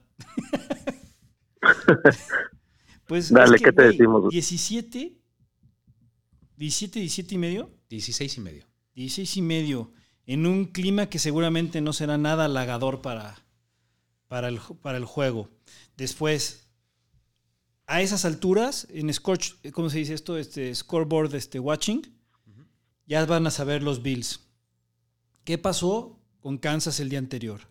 pues Dale, es que, ¿qué te decimos? 17, 17, 17 y medio, 16 y medio. 16 y medio, en un clima que seguramente no será nada halagador para, para, el, para el juego. Después, a esas alturas, en Scorch, ¿cómo se dice esto? Este scoreboard, este watching, ya van a saber los Bills. ¿Qué pasó con Kansas el día anterior?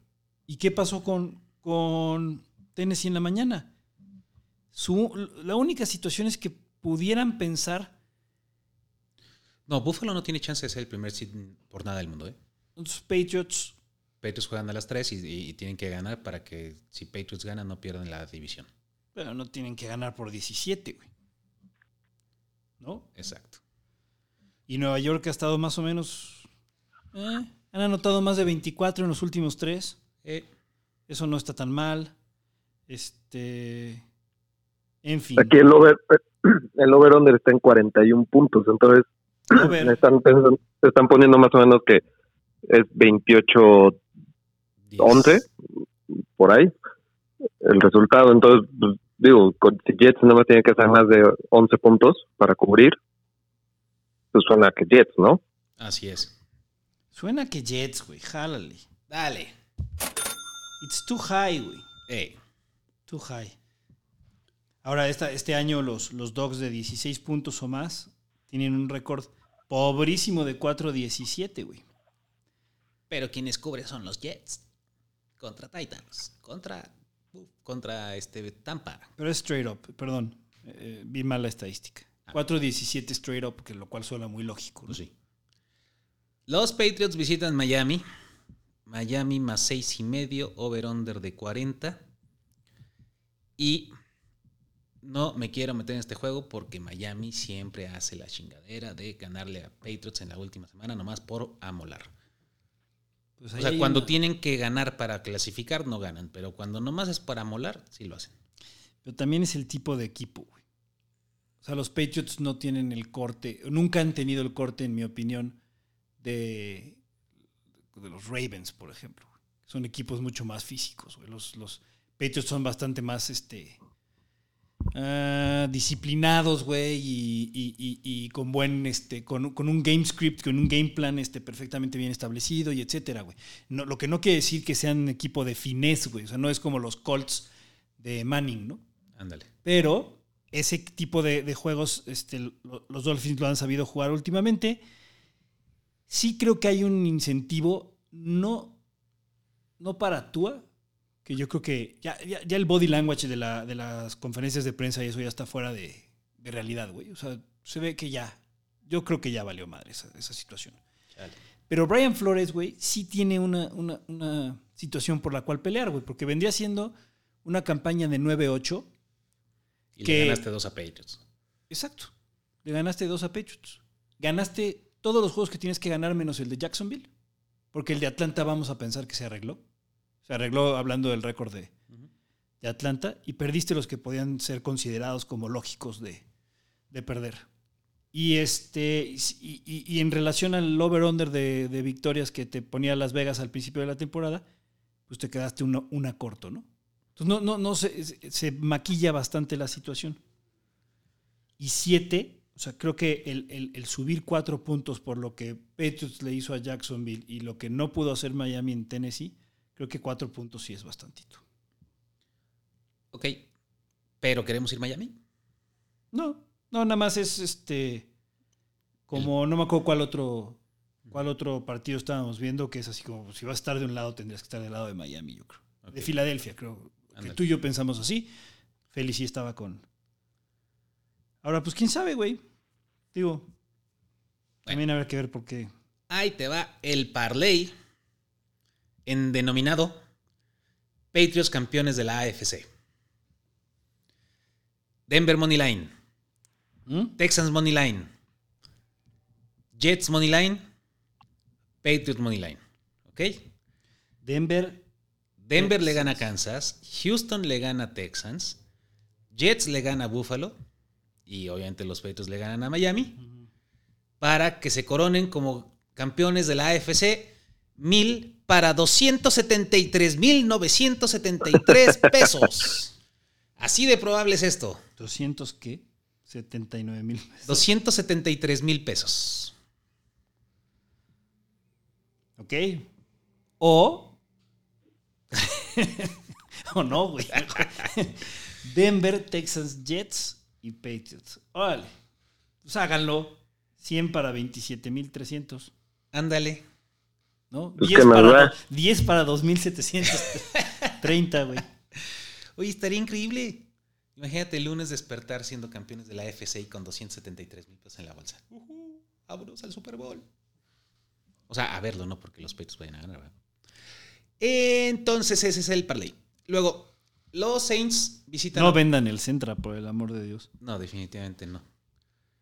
¿Y qué pasó con, con Tennessee en la mañana? Su- la única situación es que pudieran pensar, No, Buffalo no tiene chance de ser el primer seed por nada del mundo. ¿eh? los Patriots, Patriots juegan a las 3 y, y- y tienen que ganar para que si Patriots ganan no pierdan la división. pero no tienen que ganar por 17, güey. ¿No? Exacto. Y Nueva York ha estado más o menos... eh, han anotado más de 24 en los últimos tres. Eh, Eso no está tan mal. Este... En fin. Aquí el over, el over under está en 41 puntos. Entonces, están, pensando- están poniendo más o menos que es 28 10. 11 por ahí el resultado. Entonces, pues, digo, con, si Jets nada más tiene que hacer más de 11 puntos para cubrir, pues suena que Jets, ¿no? Así es. Suena que Jets, güey. Jálale. Dale. It's too high, güey. Eh, Too high. Ahora, esta, este año los, los Dogs de 16 puntos o más tienen un récord pobrísimo de 4-17, güey. pero quienes cubren son los Jets. Contra Titans. Contra, contra este Tampa. Pero es straight up, perdón. eh, vi mal la estadística. 4-17 straight up, que lo cual suena muy lógico. ¿no? Pues sí. Los Patriots visitan Miami. Miami más seis y medio, over-under de 40. Y no me quiero meter en este juego porque Miami siempre hace la chingadera de ganarle a Patriots en la última semana, nomás por amolar. Pues O sea, cuando una- tienen que ganar para clasificar, no ganan. Pero cuando nomás es para amolar, sí lo hacen. Pero también es el tipo de equipo, güey. O sea, los Patriots no tienen el corte, nunca han tenido el corte, en mi opinión, de, de los Ravens, por ejemplo. Son equipos mucho más físicos, güey. Los, los Patriots son bastante más, este, ah, disciplinados, güey, y, y- y- y con buen, este, con, con un game script, con un game plan, este, perfectamente bien establecido y etcétera, güey. No, lo que no quiere decir que sean un equipo de finesse, güey. O sea, no es como los Colts de Manning, ¿no? Ándale. Pero ese tipo de, de juegos, este, lo- los Dolphins lo han sabido jugar últimamente. Sí creo que hay un incentivo, no, no para Tua, que yo creo que ya, ya, ya el body language de, la, de las conferencias de prensa y eso ya está fuera de, de realidad, güey. O sea, se ve que ya, yo creo que ya valió madre esa, esa situación. Chale. Pero Brian Flores, güey, sí tiene una, una, una situación por la cual pelear, güey, porque vendría siendo una campaña de 9-8 Y Que- le ganaste dos a Patriots. Exacto. Le ganaste dos a Patriots. Ganaste todos los juegos que tienes que ganar menos el de Jacksonville. Porque el de Atlanta vamos a pensar que se arregló. Se arregló hablando del récord de, Atlanta. Y perdiste los que podían ser considerados como lógicos de, de perder. Y este y, y- y en relación al over-under de, de victorias que te ponía Las Vegas al principio de la temporada, pues te quedaste una, una corto, ¿no? Entonces no, no, no se, se maquilla bastante la situación. Y siete, o sea, creo que el, el- el subir cuatro puntos por lo que Patriots le hizo a Jacksonville y lo que no pudo hacer Miami en Tennessee, creo que cuatro puntos sí es bastantito. Ok. Pero queremos ir a Miami. No, no, nada más es este. Como no me acuerdo cuál otro, cuál otro partido estábamos viendo, que es así como si vas a estar de un lado, tendrías que estar del lado de Miami, yo creo. De. Filadelfia, creo. Que tú y yo pensamos así. Félix sí estaba con. Ahora, pues quién sabe, güey. Digo. También habrá que ver por qué. Ahí te va el parlay en denominado Patriots campeones de la AFC. Denver Money Line, ¿Mm? Texans Money Line, Jets Money Line, Patriots Money Line. ¿Ok? Denver. Denver le gana a Kansas, Houston le gana a Texans, Jets le gana a Buffalo y obviamente los Patriots le ganan a Miami para que se coronen como campeones de la AFC. Mil para 273.973 pesos. Así de probable es esto. 200 qué? 79 mil. 273 mil pesos. ¿Ok? O. o no, güey. Denver, Texas Jets y Patriots. Órale. Pues háganlo. 100 para 27 mil 300. Ándale. ¿No? Pues, 10, ¿qué más para, da? do- 10 para 2730, güey. Oye, estaría increíble. Imagínate el lunes despertar siendo campeones de la AFC y con 273 mil pesos en la bolsa. Ujú, vámonos al Super Bowl. O sea, a verlo, no porque los Patriots vayan a ganar. ¿verdad? Entonces, ese es el parlay. Luego, los Saints visitan. No vendan el Centra, por el amor de Dios. No, definitivamente no.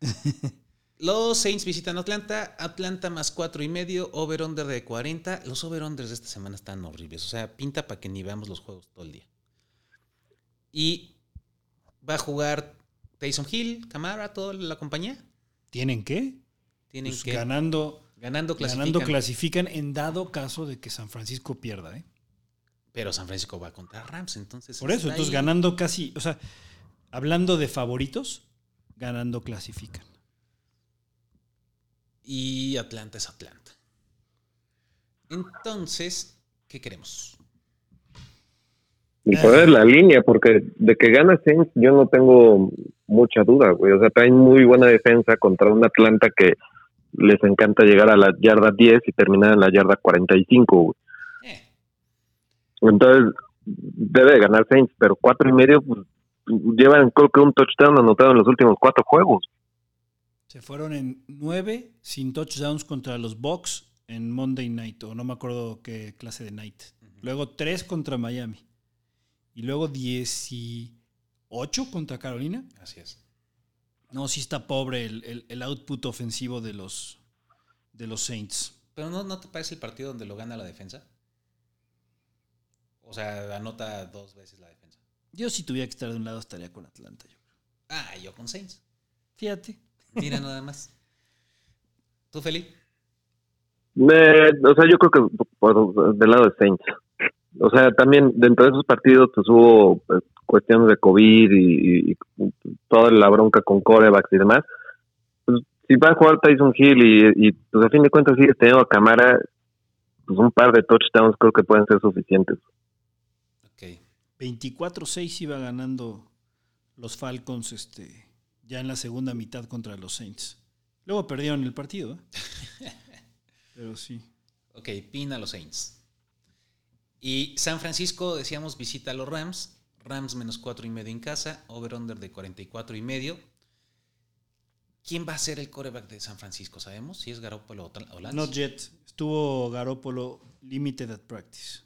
Los Saints visitan Atlanta. Atlanta más cuatro y medio. Over-under de 40. Los over-unders de esta semana están horribles. O sea, pinta para que ni veamos los juegos todo el día. Y va a jugar Taysom Hill, Camara, toda la compañía. ¿Tienen qué? Tienen Pues que ganando, ganando clasifican. ganando clasifican en dado caso de que San Francisco pierda, ¿eh? Pero San Francisco va contra Rams, entonces. Por eso, entonces ahí. ganando casi, o sea, hablando de favoritos, ganando clasifican. Y Atlanta es Atlanta. Entonces, ¿qué queremos? Y poner la línea, porque de que gana Saints yo no tengo mucha duda, güey. O sea, traen muy buena defensa contra un Atlanta que les encanta llegar a la yarda 10 y terminar en la yarda 45, güey. Entonces, debe de ganar Saints, pero cuatro y medio, pues, llevan creo que un touchdown anotado en los últimos cuatro juegos. Se fueron en nueve sin touchdowns contra los Bucks en Monday Night, o no me acuerdo qué clase de night. Luego tres contra Miami. Y luego 18 contra Carolina. así es. No, sí está pobre el, el- el output ofensivo de los, de los Saints. Pero no, ¿no te parece el partido donde lo gana la defensa? O sea, anota dos veces la defensa. Yo si tuviera que estar de un lado estaría con Atlanta, yo creo. Ah, yo con Saints. Fíjate. Mira nada más. ¿Tú, Feli? Me- o sea, yo creo que por, del lado de Saints. O sea, también dentro de esos partidos pues hubo pues, cuestiones de COVID y, y- y toda la bronca con corebacks y demás. Pues, si va a jugar Tyson Hill y, y, pues a fin de cuentas sigues teniendo a Camara, pues un par de touchdowns creo que pueden ser suficientes. Ok. 24-6 iba ganando los Falcons este, ya en la segunda mitad contra los Saints. Luego perdieron el partido, ¿eh? Pero sí. Ok, pin a los Saints. Y San Francisco, decíamos, visita a los Rams. Rams menos cuatro y medio en casa. Over-under de 44 y medio. ¿Quién va a ser el coreback de San Francisco? ¿Sabemos si es Garoppolo o Lance? Not yet. Estuvo Garópolo limited at practice.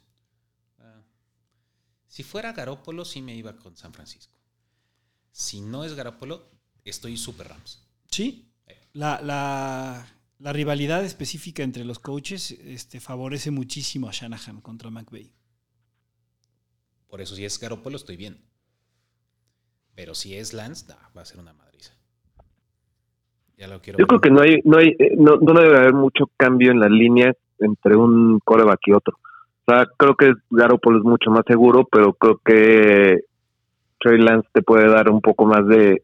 Si fuera Garoppolo, sí me iba con San Francisco. Si no es Garoppolo, estoy super Rams. Sí. La, la- la rivalidad específica entre los coaches este, favorece muchísimo a Shanahan contra McVay. Por eso, si es Garoppolo, estoy bien. Pero si es Lance, nah, va a ser una madriza. Ya lo quiero Yo ver. creo que no hay, no hay, eh, no, no debe haber mucho cambio en la línea entre un coreback y otro. Creo que Garoppolo es mucho más seguro, pero creo que Trey Lance te puede dar un poco más de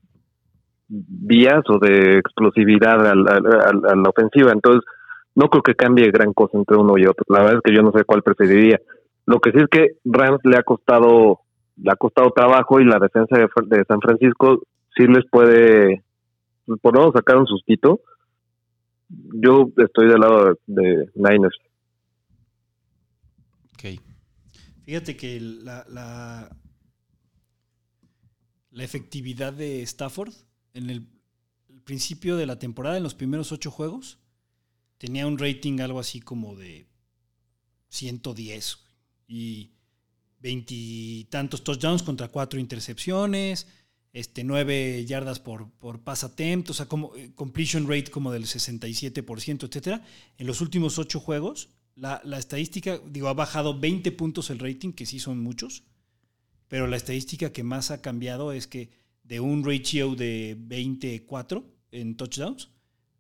vías o de explosividad a la ofensiva. Entonces, no creo que cambie gran cosa entre uno y otro. La verdad es que yo no sé cuál preferiría. Lo que sí es que Rams le ha costado, le ha costado trabajo y la defensa de, de San Francisco sí les puede, pues, por lo sacar un sustito. Yo estoy del lado de, de Niners. Ok. Fíjate que la, la, efectividad de Stafford en el, principio de la temporada, en los primeros ocho juegos, tenía un rating algo así como de 110 güey, y veintitantos touchdowns contra cuatro intercepciones, este, nueve yardas por, por pass attempt, o sea, como eh, completion rate como del 67%, etcétera. En los últimos ocho juegos, la, la estadística, digo, ha bajado 20 puntos el rating, que sí son muchos, pero la estadística que más ha cambiado es que de un ratio de 24 en touchdowns,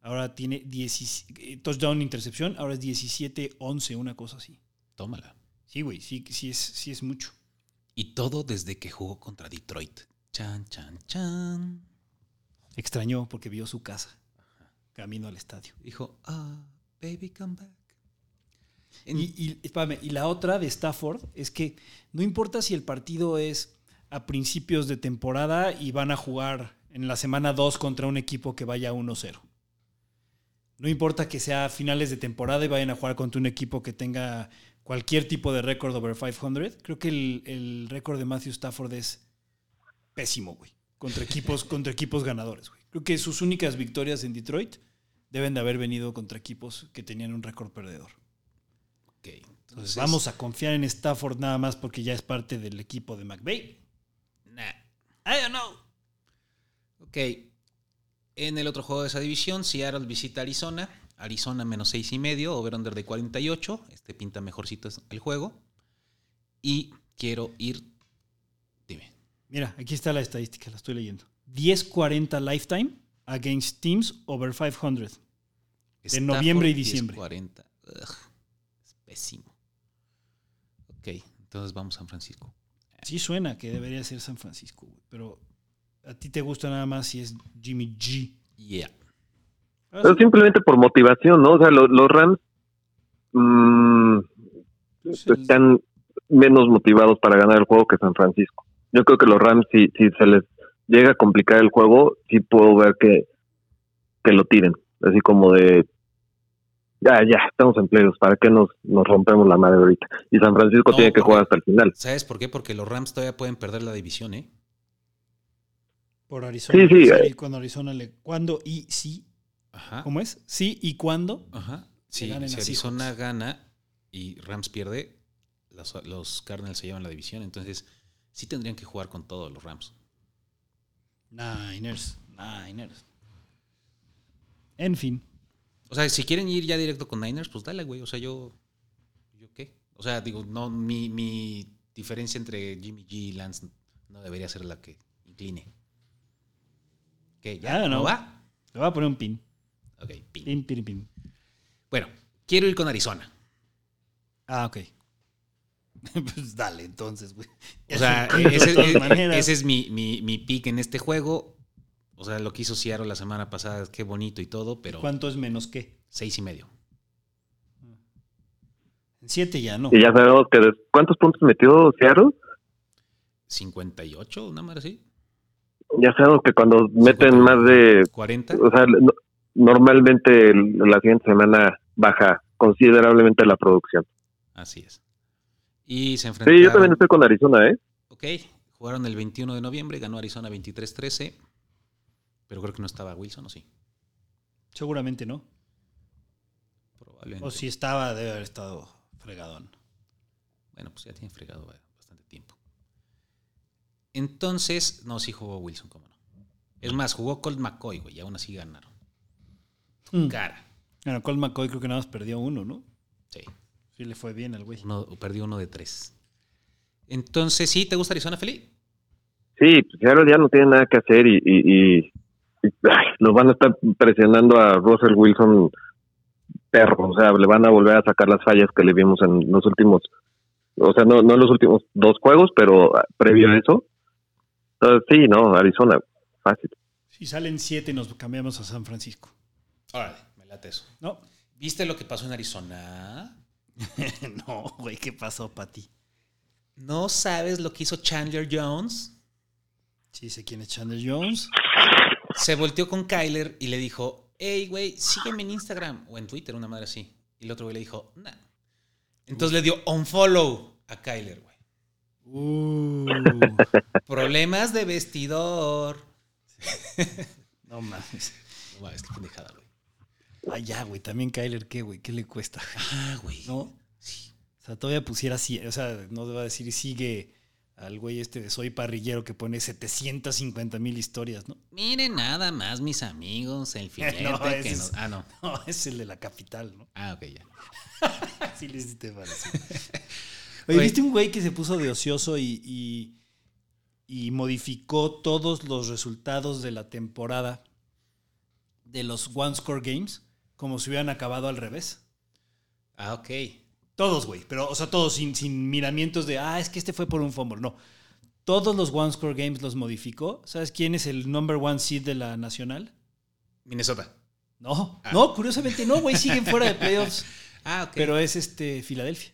ahora tiene 10, eh, touchdown intercepción, ahora es 17-11, una cosa así. Tómala. Sí, güey, sí, sí, es, sí es mucho. Y todo desde que jugó contra Detroit. Chan, chan, chan. Extrañó porque vio su casa camino al estadio. Dijo, ah, baby, come back. En- Y, y, espérame, y la otra de Stafford es que no importa si el partido es a principios de temporada y van a jugar en la semana 2 contra un equipo que vaya 1-0. No importa que sea a finales de temporada y vayan a jugar contra un equipo que tenga cualquier tipo de récord over 500. Creo que el, el récord de Matthew Stafford es pésimo, güey. Contra equipos, contra equipos ganadores, güey. Creo que sus únicas victorias en Detroit deben de haber venido contra equipos que tenían un récord perdedor. Entonces, vamos a confiar en Stafford nada más porque ya es parte del equipo de McVay. Nah. I don't know. Ok. En el otro juego de esa división, Seattle visita Arizona. Arizona menos seis y medio, over-under de 48. Este pinta mejorcito el juego. Y quiero ir. Dime. Mira, aquí está la estadística, la estoy leyendo. 10-40 lifetime against teams over 500. De noviembre y diciembre. 40. es pésimo. Ok, entonces vamos a San Francisco. Sí suena que debería ser San Francisco, güey, pero a ti te gusta nada más si es Jimmy G. Yeah. Pero simplemente por motivación, ¿no? O sea, lo- los Rams mm, están menos motivados para ganar el juego que San Francisco. Yo creo que los Rams, si, si se les llega a complicar el juego, sí puedo ver que, que lo tiren. Así como de, ya, ya, estamos en playoffs, ¿para qué nos, nos rompemos la madre ahorita? Y San Francisco No, tiene que jugar hasta el final. ¿Sabes por qué? Porque los Rams todavía pueden perder la división, ¿eh? Por Arizona. Sí, sí, eh. Cuando Arizona le. ¿Cuándo y sí? Ajá. ¿Cómo es? Sí y cuándo. Ajá. Sí, si Arizona gana y Rams pierde, los, los Cardinals se llevan la división. Entonces, sí tendrían que jugar con todos los Rams. Niners. Niners. En fin. O sea, si quieren ir ya directo con Niners, pues dale, güey. O sea, yo. ¿Yo qué? O sea, digo, no, mi, mi diferencia entre Jimmy G y Lance no debería ser la que incline. ¿Qué? ¿Ya? Ah, ¿No va? Le voy a poner un pin. Ok, pin. Pin, pin, pin. Bueno, quiero ir con Arizona. Ah, ok. pues dale, entonces, güey. O sea, ese, ese es mi, mi, mi pick en este juego. O sea, lo que hizo Seattle la semana pasada, qué bonito y todo, pero ¿Cuánto es menos qué? seis y medio. En siete ya no. Y ya sabemos que ¿cuántos puntos metió Seattle? 58, una madre así. Ya sabemos que cuando meten más de 40. o sea, no- normalmente la siguiente semana baja considerablemente la producción. Así es. Y se enfrentaron. Sí, yo también estoy con Arizona, ¿eh? Ok, jugaron el 21 de noviembre, ganó Arizona 23-13. Pero creo que no estaba Wilson, ¿o sí? Seguramente no. Probablemente. O si estaba, debe haber estado fregadón. Bueno, pues ya tiene fregado bastante tiempo. Entonces, no, sí jugó Wilson, cómo no. Es más, jugó Colt McCoy, güey, y aún así ganaron. Mm. Cara. Bueno, Colt McCoy creo que nada más perdió uno, ¿no? Sí, Sí le fue bien al güey. uno, perdió uno de tres. Entonces, ¿sí te gusta Arizona, Felipe? Sí, pues Seattle ya no tiene nada que hacer y, y, y ay, los van a estar presionando a Russell Wilson perro, o sea, le van a volver a sacar las fallas que le vimos en los últimos, o sea, no, no en los últimos dos juegos, pero previo a eso. Entonces, sí, no, Arizona, fácil. Si salen siete, nos cambiamos a San Francisco. Órale, me late eso. ¿No? ¿Viste lo que pasó en Arizona? no, güey, ¿qué pasó, Pati? ¿No sabes lo que hizo Chandler Jones? Sí, sé quién es Chandler Jones. Se volteó con Kyler y le dijo, hey, güey, sígueme en Instagram o en Twitter, una madre así. Y el otro güey le dijo, nah. Entonces le dio unfollow a Kyler, güey. Uh, Problemas de vestidor. no mames. No mames, qué pendejada, güey. Ah, ya, güey. También Kyler, ¿qué, güey? ¿Qué le cuesta? Ah, güey. ¿No? Sí. O sea, todavía pusiera así. O sea, no va a decir sigue al güey este de Soy Parrillero que pone 750 mil historias, ¿no? Miren nada más, mis amigos, el filete No, que es- nos... Ah, no. No, es el de la capital, ¿no? Ah, ok, ya. Sí, le hiciste parece. Oye, Oye. ¿viste un güey que se puso de ocioso y, y, y modificó todos los resultados de la temporada de los One Score Games como si hubieran acabado al revés? Ah, ok. Todos, güey. Pero, o sea, todos sin, sin miramientos de, ah, es que este fue por un fumble. No. Todos los One Score Games los modificó. ¿Sabes quién es el number one seed de la nacional? Minnesota. No. Ah. No, curiosamente no, güey. Siguen fuera de playoffs. Ah, ok. Pero es este Filadelfia.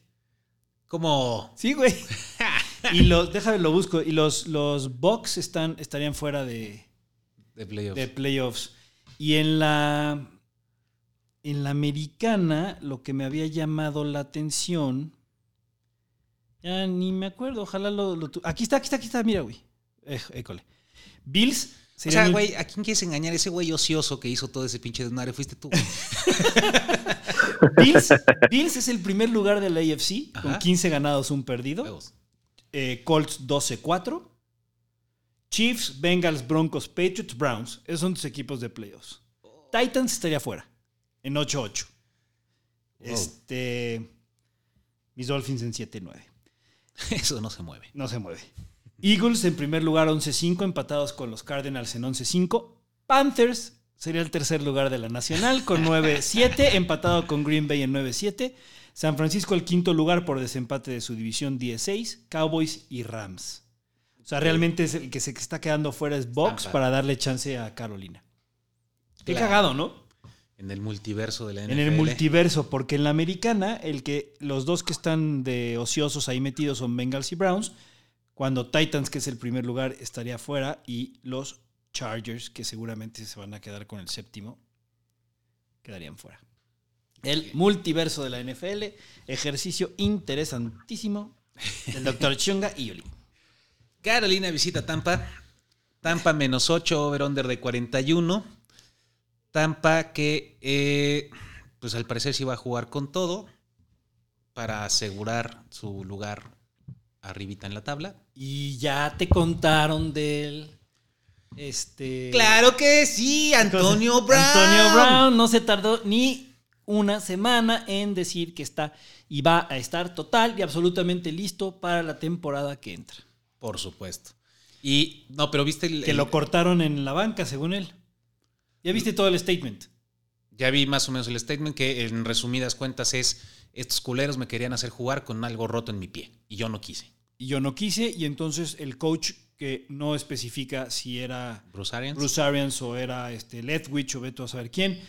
como... Sí, güey. Y los, déjame lo busco. Y los, los Bucks están, estarían fuera de, De playoff. de playoffs. Y en la. En la americana, lo que me había llamado la atención. Ya ni me acuerdo. Ojalá lo. lo aquí está, aquí está, aquí está. Mira, güey. Eh, école. Bills. O sea, güey, ¿a quién quieres engañar? Ese güey ocioso que hizo todo ese pinche desmadre fuiste tú. Bills, Bills es el primer lugar de la AFC con Ajá. 15 ganados, un perdido. Eh, Colts 12-4. Chiefs, Bengals, Broncos, Patriots, Browns. Esos son tus equipos de playoffs. Titans estaría fuera, en 8-8. Este, mis Dolphins en 7-9. Eso no se mueve. No se mueve. Eagles en primer lugar 11-5, empatados con los Cardinals en 11-5. Panthers sería el tercer lugar de la Nacional con 9-7, empatado con Green Bay en 9-7. San Francisco el quinto lugar por desempate de su división 10-6. Cowboys y Rams. O sea, realmente es el que se está quedando fuera es Box para darle chance a Carolina. Qué Claro. cagado, ¿no? En el multiverso de la NFL. En el multiverso, porque en la americana, el que los dos que están de ociosos ahí metidos son Bengals y Browns, cuando Titans, que es el primer lugar, estaría fuera, y los Chargers, que seguramente se van a quedar con el séptimo, quedarían fuera. El multiverso de la NFL, ejercicio interesantísimo del doctor Chunga y Yoli. Carolina visita Tampa. Tampa menos 8, over-under de 41. Tampa que, eh, pues al parecer sí va a jugar con todo para asegurar su lugar arribita en la tabla. Y ya te contaron del... Este... Claro que sí, Antonio Brown. Antonio Brown no se tardó ni una semana en decir que está y va a estar total y absolutamente listo para la temporada que entra. Por supuesto. Y no, pero viste el, Que el- lo cortaron en la banca, según él. Ya viste todo el statement. ya vi más o menos el statement que en resumidas cuentas es estos culeros me querían hacer jugar con algo roto en mi pie y yo no quise. Y yo no quise, y entonces el coach que no especifica si era Bruce Arians. Bruce Arians o era este Leftwich o veto a saber quién,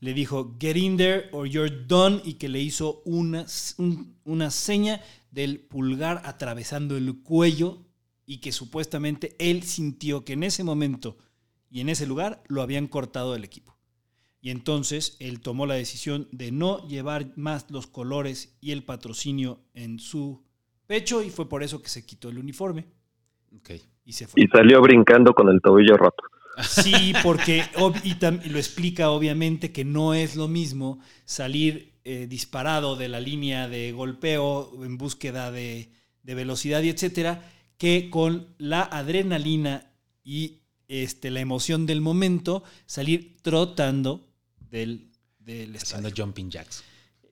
le dijo get in there or you're done y que le hizo una, un- una seña del pulgar atravesando el cuello y que supuestamente él sintió que en ese momento y en ese lugar lo habían cortado del equipo. Y entonces él tomó la decisión de no llevar más los colores y el patrocinio en su pecho y fue por eso que se quitó el uniforme Ok. y se fue. Y salió brincando con el tobillo roto. Sí, porque ob- y, tam- y lo explica obviamente que no es lo mismo salir eh, disparado de la línea de golpeo en búsqueda de, de velocidad y etcétera, que con la adrenalina y este, la emoción del momento salir trotando del, del Haciendo estadio. jumping jacks.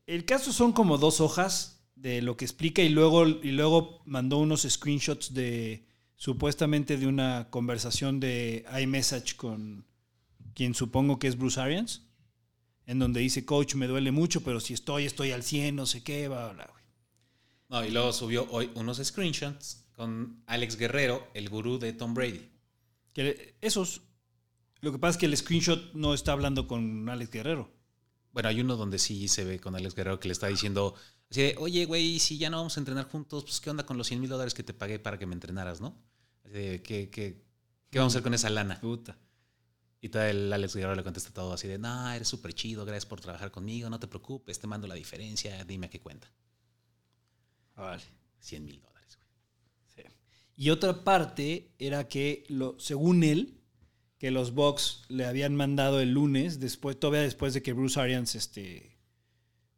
El caso son como dos hojas de lo que explica y luego, y luego mandó unos screenshots de supuestamente de una conversación de iMessage con, quien supongo que es Bruce Arians, en donde dice, coach, me duele mucho, pero si estoy, estoy al 100, no sé qué, bla, bla, güey. No, y luego subió hoy unos screenshots con Alex Guerrero, el gurú de Tom Brady. Que esos, lo que pasa es que el screenshot no está hablando con Alex Guerrero. Bueno, hay uno donde sí se ve con Alex Guerrero que le está diciendo así de, oye, güey, si ya no vamos a entrenar juntos, pues ¿qué onda con los 100 mil dólares que te pagué para que me entrenaras, no? Así de, ¿qué, qué, qué vamos a hacer con esa lana? Puta. Y todo el Alex Guerrero le contesta todo así de, no, eres súper chido, gracias por trabajar conmigo, no te preocupes, te mando la diferencia, dime a qué cuenta. Vale. 100 mil dólares. Y otra parte era que, lo, según él, que los Bucks le habían mandado el lunes, después, todavía después de que Bruce Arians, este,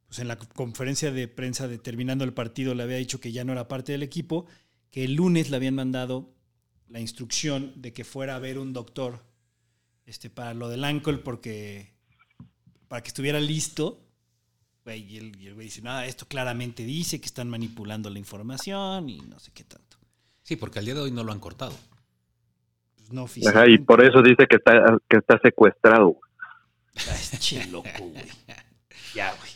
pues en la conferencia de prensa de terminando el partido, le había dicho que ya no era parte del equipo, que el lunes le habían mandado la instrucción de que fuera a ver un doctor este, para lo del ankle, porque para que estuviera listo. Y el güey dice, nada, esto claramente dice que están manipulando la información y no sé qué tanto. Sí, porque al día de hoy no lo han cortado. Pues no Ajá, y por eso dice que está, que está secuestrado. Es che loco, güey. Ya, güey.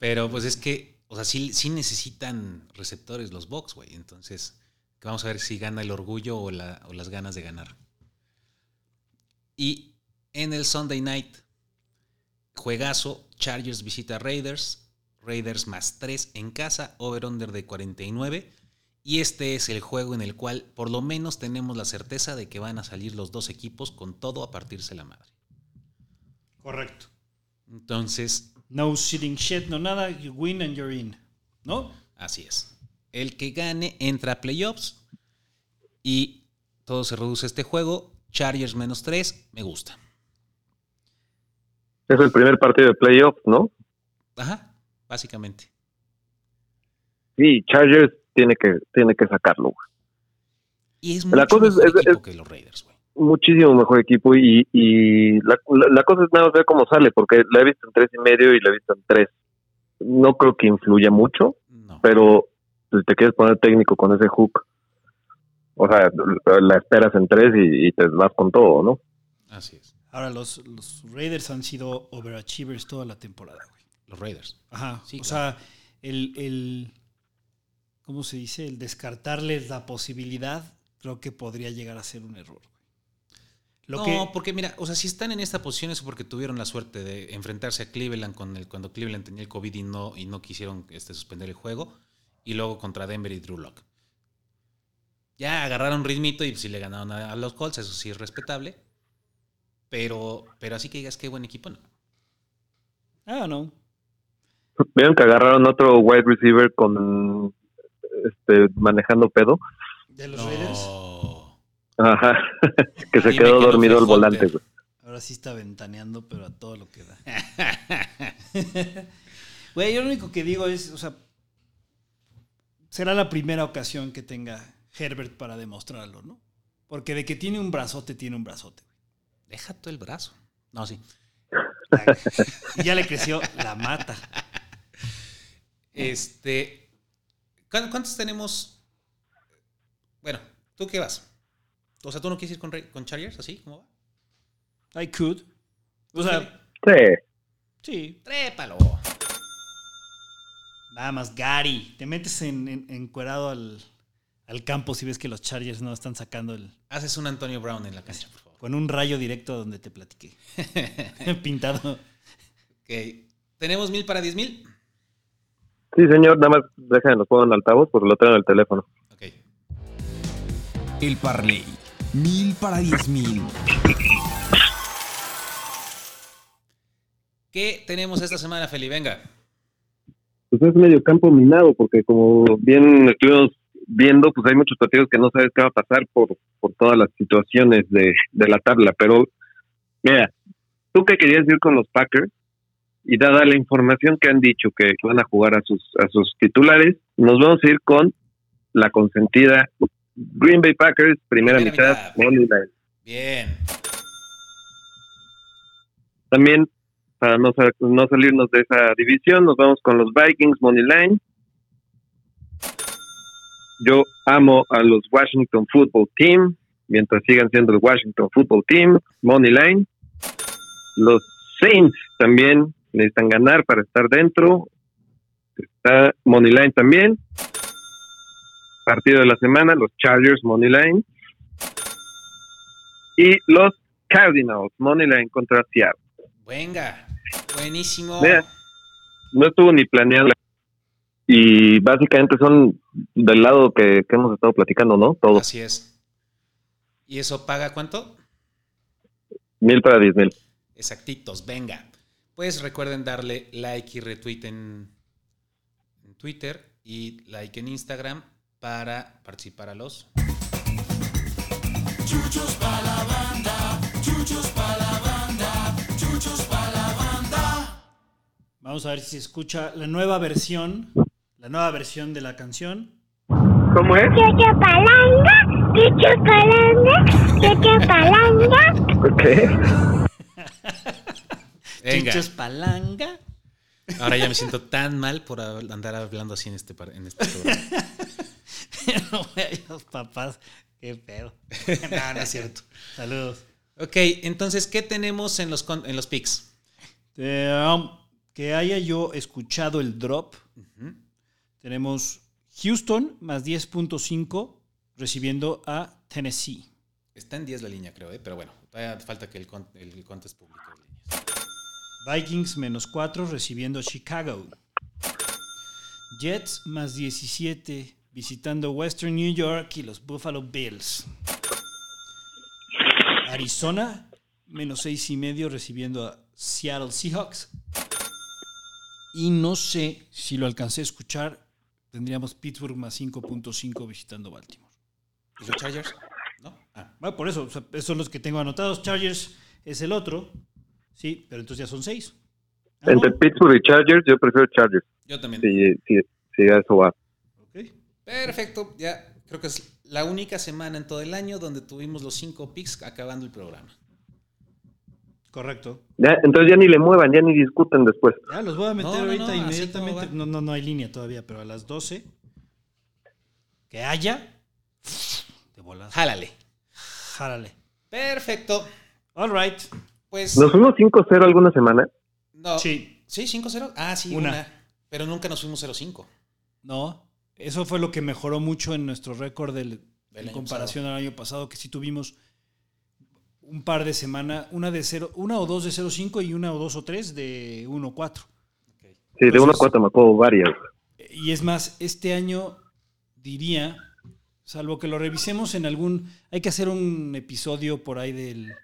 Pero pues es que, o sea, sí, sí necesitan receptores los Bucks, güey. Entonces, que vamos a ver si gana el orgullo o, la- o las ganas de ganar. Y en el Sunday Night, juegazo, Chargers visita Raiders, Raiders más 3 en casa, over-under de 49. Y este es el juego en el cual por lo menos tenemos la certeza de que van a salir los dos equipos con todo a partirse la madre. Correcto. Entonces, No sitting shit, no nada. You win and you're in. ¿No? Así es. El que gane entra a playoffs y todo se reduce a este juego. Chargers menos 3, me gusta. Es el primer partido de playoff, ¿no? Ajá, básicamente. Sí, Chargers tiene que, tiene que sacarlo. güey. Y es La mucho cosa mejor es- equipo es- que los Raiders, güey. Muchísimo mejor equipo y, y la, la- la cosa es nada más ver cómo sale, porque la he visto en tres y medio y la he visto en tres. No creo que influya mucho, No. pero si te quieres poner técnico con ese hook, o sea, la esperas en tres y, y te vas con todo, ¿no? Así es. Ahora, los, los Raiders han sido overachievers toda la temporada, güey. Los Raiders. Ajá. Sí, o claro. sea, el, el. ¿Cómo se dice? El descartarles la posibilidad, creo que podría llegar a ser un error, güey. Lo no, que, porque mira, o sea, si están en esta posición es porque tuvieron la suerte de enfrentarse a Cleveland con el, cuando Cleveland tenía el COVID y no, y no quisieron este, suspender el juego. Y luego contra Denver y Drew Lock. Ya agarraron ritmito y si le ganaron a, a los Colts, eso sí es respetable. Pero, pero así que digas qué buen equipo, no. Ah, no. Vieron que agarraron otro wide receiver con este manejando pedo. De los Raiders. No. Ajá. que se quedó que dormido al volante, Hunter. güey. Ahora sí está ventaneando, pero a todo lo que da. Güey, yo lo único que digo es, o sea, será la primera ocasión que tenga Herbert para demostrarlo, ¿no? Porque de que tiene un brazote, tiene un brazote. Deja todo el brazo. No, sí. Y ya le creció la mata. Este. ¿Cuán- ¿Cuántos tenemos? Bueno, ¿tú qué vas? O sea, ¿tú no quieres ir con, Chargers así? ¿Cómo va? I could. O sea, Sí. sí. Trépalo. Nada más, Gary. Te metes en, en- encuerado al, al campo si ves que los Chargers no están sacando el. Haces un Antonio Brown en la cancha, por favor. Con un rayo directo donde te platiqué. Pintado. Ok. ¿Tenemos mil para diez mil? Sí, señor, nada más déjenme los pongo en altavoz porque lo tengo en el teléfono. Ok. El Parley. Mil para diez mil. ¿Qué tenemos esta semana, Feli? Venga. Pues es medio campo minado porque como bien estuvimos viendo, pues hay muchos partidos que no sabes qué va a pasar por, por todas las situaciones de, de la tabla. Pero, mira, tú que querías ir con los Packers y dada la información que han dicho que van a jugar a sus, a sus titulares, nos vamos a ir con la consentida Green Bay Packers, primera, Primera mitad, mitad. money line. Bien. También, para no, no salirnos de esa división, nos vamos con los Vikings Money Line. Yo amo a los Washington Football Team, mientras sigan siendo el Washington Football Team, Money Line. Los Saints también necesitan ganar para estar dentro. Está Moneyline también. Partido de la semana, los Chargers Moneyline. Y los Cardinals Moneyline contra Seattle. Venga, buenísimo. Mira, no estuvo ni planeado. Y básicamente son del lado que, que hemos estado platicando, ¿no? Todo. Así es. ¿Y eso paga cuánto? Mil para diez mil. Exactitos, venga. Pues recuerden darle like y retweet en, en Twitter y like en Instagram para participar a los. Vamos a ver si se escucha la nueva versión, la nueva versión de la canción. ¿Cómo es? Chuchu palanga, chuchu palanga, chuchu palanga. Ok. Venga. Chichos palanga. Ahora ya me siento tan mal por andar hablando así en este, en este programa. No, los papás, qué pedo. No, no es cierto. Saludos. Ok, entonces, ¿qué tenemos en los, en los picks? Eh, um, que haya yo escuchado el drop. Tenemos Houston más 10.5 recibiendo a Tennessee. Está en 10 la línea, creo, ¿eh? pero bueno, todavía falta que el, el contest líneas. Vikings menos 4 recibiendo a Chicago. Jets más 17 visitando Western New York y los Buffalo Bills. Arizona menos 6 y medio recibiendo a Seattle Seahawks. Y no sé si lo alcancé a escuchar. Tendríamos Pittsburgh más 5.5 visitando Baltimore. ¿Y los Chargers? ¿No? Ah, Bueno, por eso, o sea, esos son los que tengo anotados. Chargers es el otro. Sí, pero entonces ya son 6. Entre Pittsburgh y Chargers, yo prefiero Chargers. yo también. Si, si a eso va. Perfecto, ya creo que es la única semana en todo el año donde tuvimos los cinco picks acabando el programa. Correcto. Ya, entonces ya ni le muevan, ya ni discuten después. Ya los voy a meter No, no, ahorita no, inmediatamente. No, no, no hay línea todavía, pero a las 12 que haya de volada. Jálale. Járale. Perfecto. All right. Pues. ¿Nos fuimos 5-0 alguna semana? No. Sí. Sí, 5-0. Ah, sí, Una. una. Pero nunca nos fuimos 0-5. No, eso fue lo que mejoró mucho en nuestro récord del, Del en comparación al año pasado, que sí tuvimos un par de semanas, una de cero, una o dos de 0.5 y una o dos o tres de 1.4. Sí, de Entonces- 1 a 4 me acuerdo varias. Y es más, este año diría, salvo que lo revisemos en algún, hay que hacer un episodio por ahí del,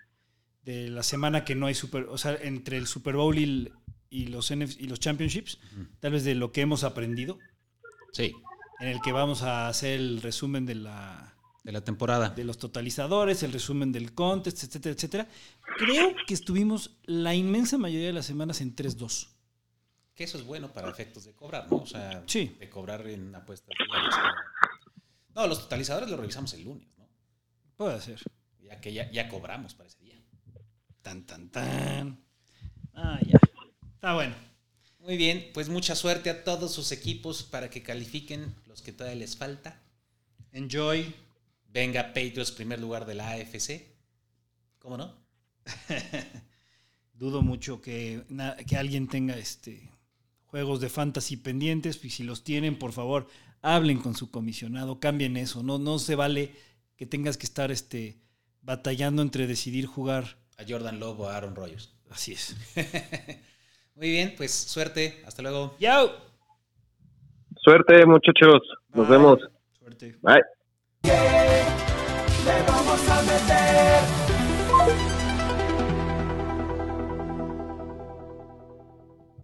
de la semana que no hay super, o sea, entre el Super Bowl y, el- y los NF y los Championships, tal vez de lo que hemos aprendido, Sí. en el que vamos a hacer el resumen de la De la temporada. de los totalizadores, el resumen del contest, etcétera, etcétera. Creo que estuvimos la inmensa mayoría de las semanas en 3-2. Que eso es bueno para efectos de cobrar, ¿no? O sea, Sí. de cobrar en apuestas. No, los totalizadores los revisamos el lunes, ¿no? Puede ser. Ya que ya, ya cobramos día. Tan, tan, tan. Ah, ya. Está bueno. Muy bien, pues mucha suerte a todos sus equipos para que califiquen los que todavía les falta. Enjoy. Venga Patriots, primer lugar de la AFC. ¿Cómo no? Dudo mucho que, que alguien tenga este juegos de fantasy pendientes. Y si los tienen, por favor, hablen con su comisionado, cambien eso. No, no se vale que tengas que estar este, batallando entre decidir jugar a Jordan Love o a Aaron Rodgers. Así es. Muy bien, pues suerte. Hasta luego. Yo. Suerte, muchachos. Nos vemos. Suerte. Bye. Le vamos a meter.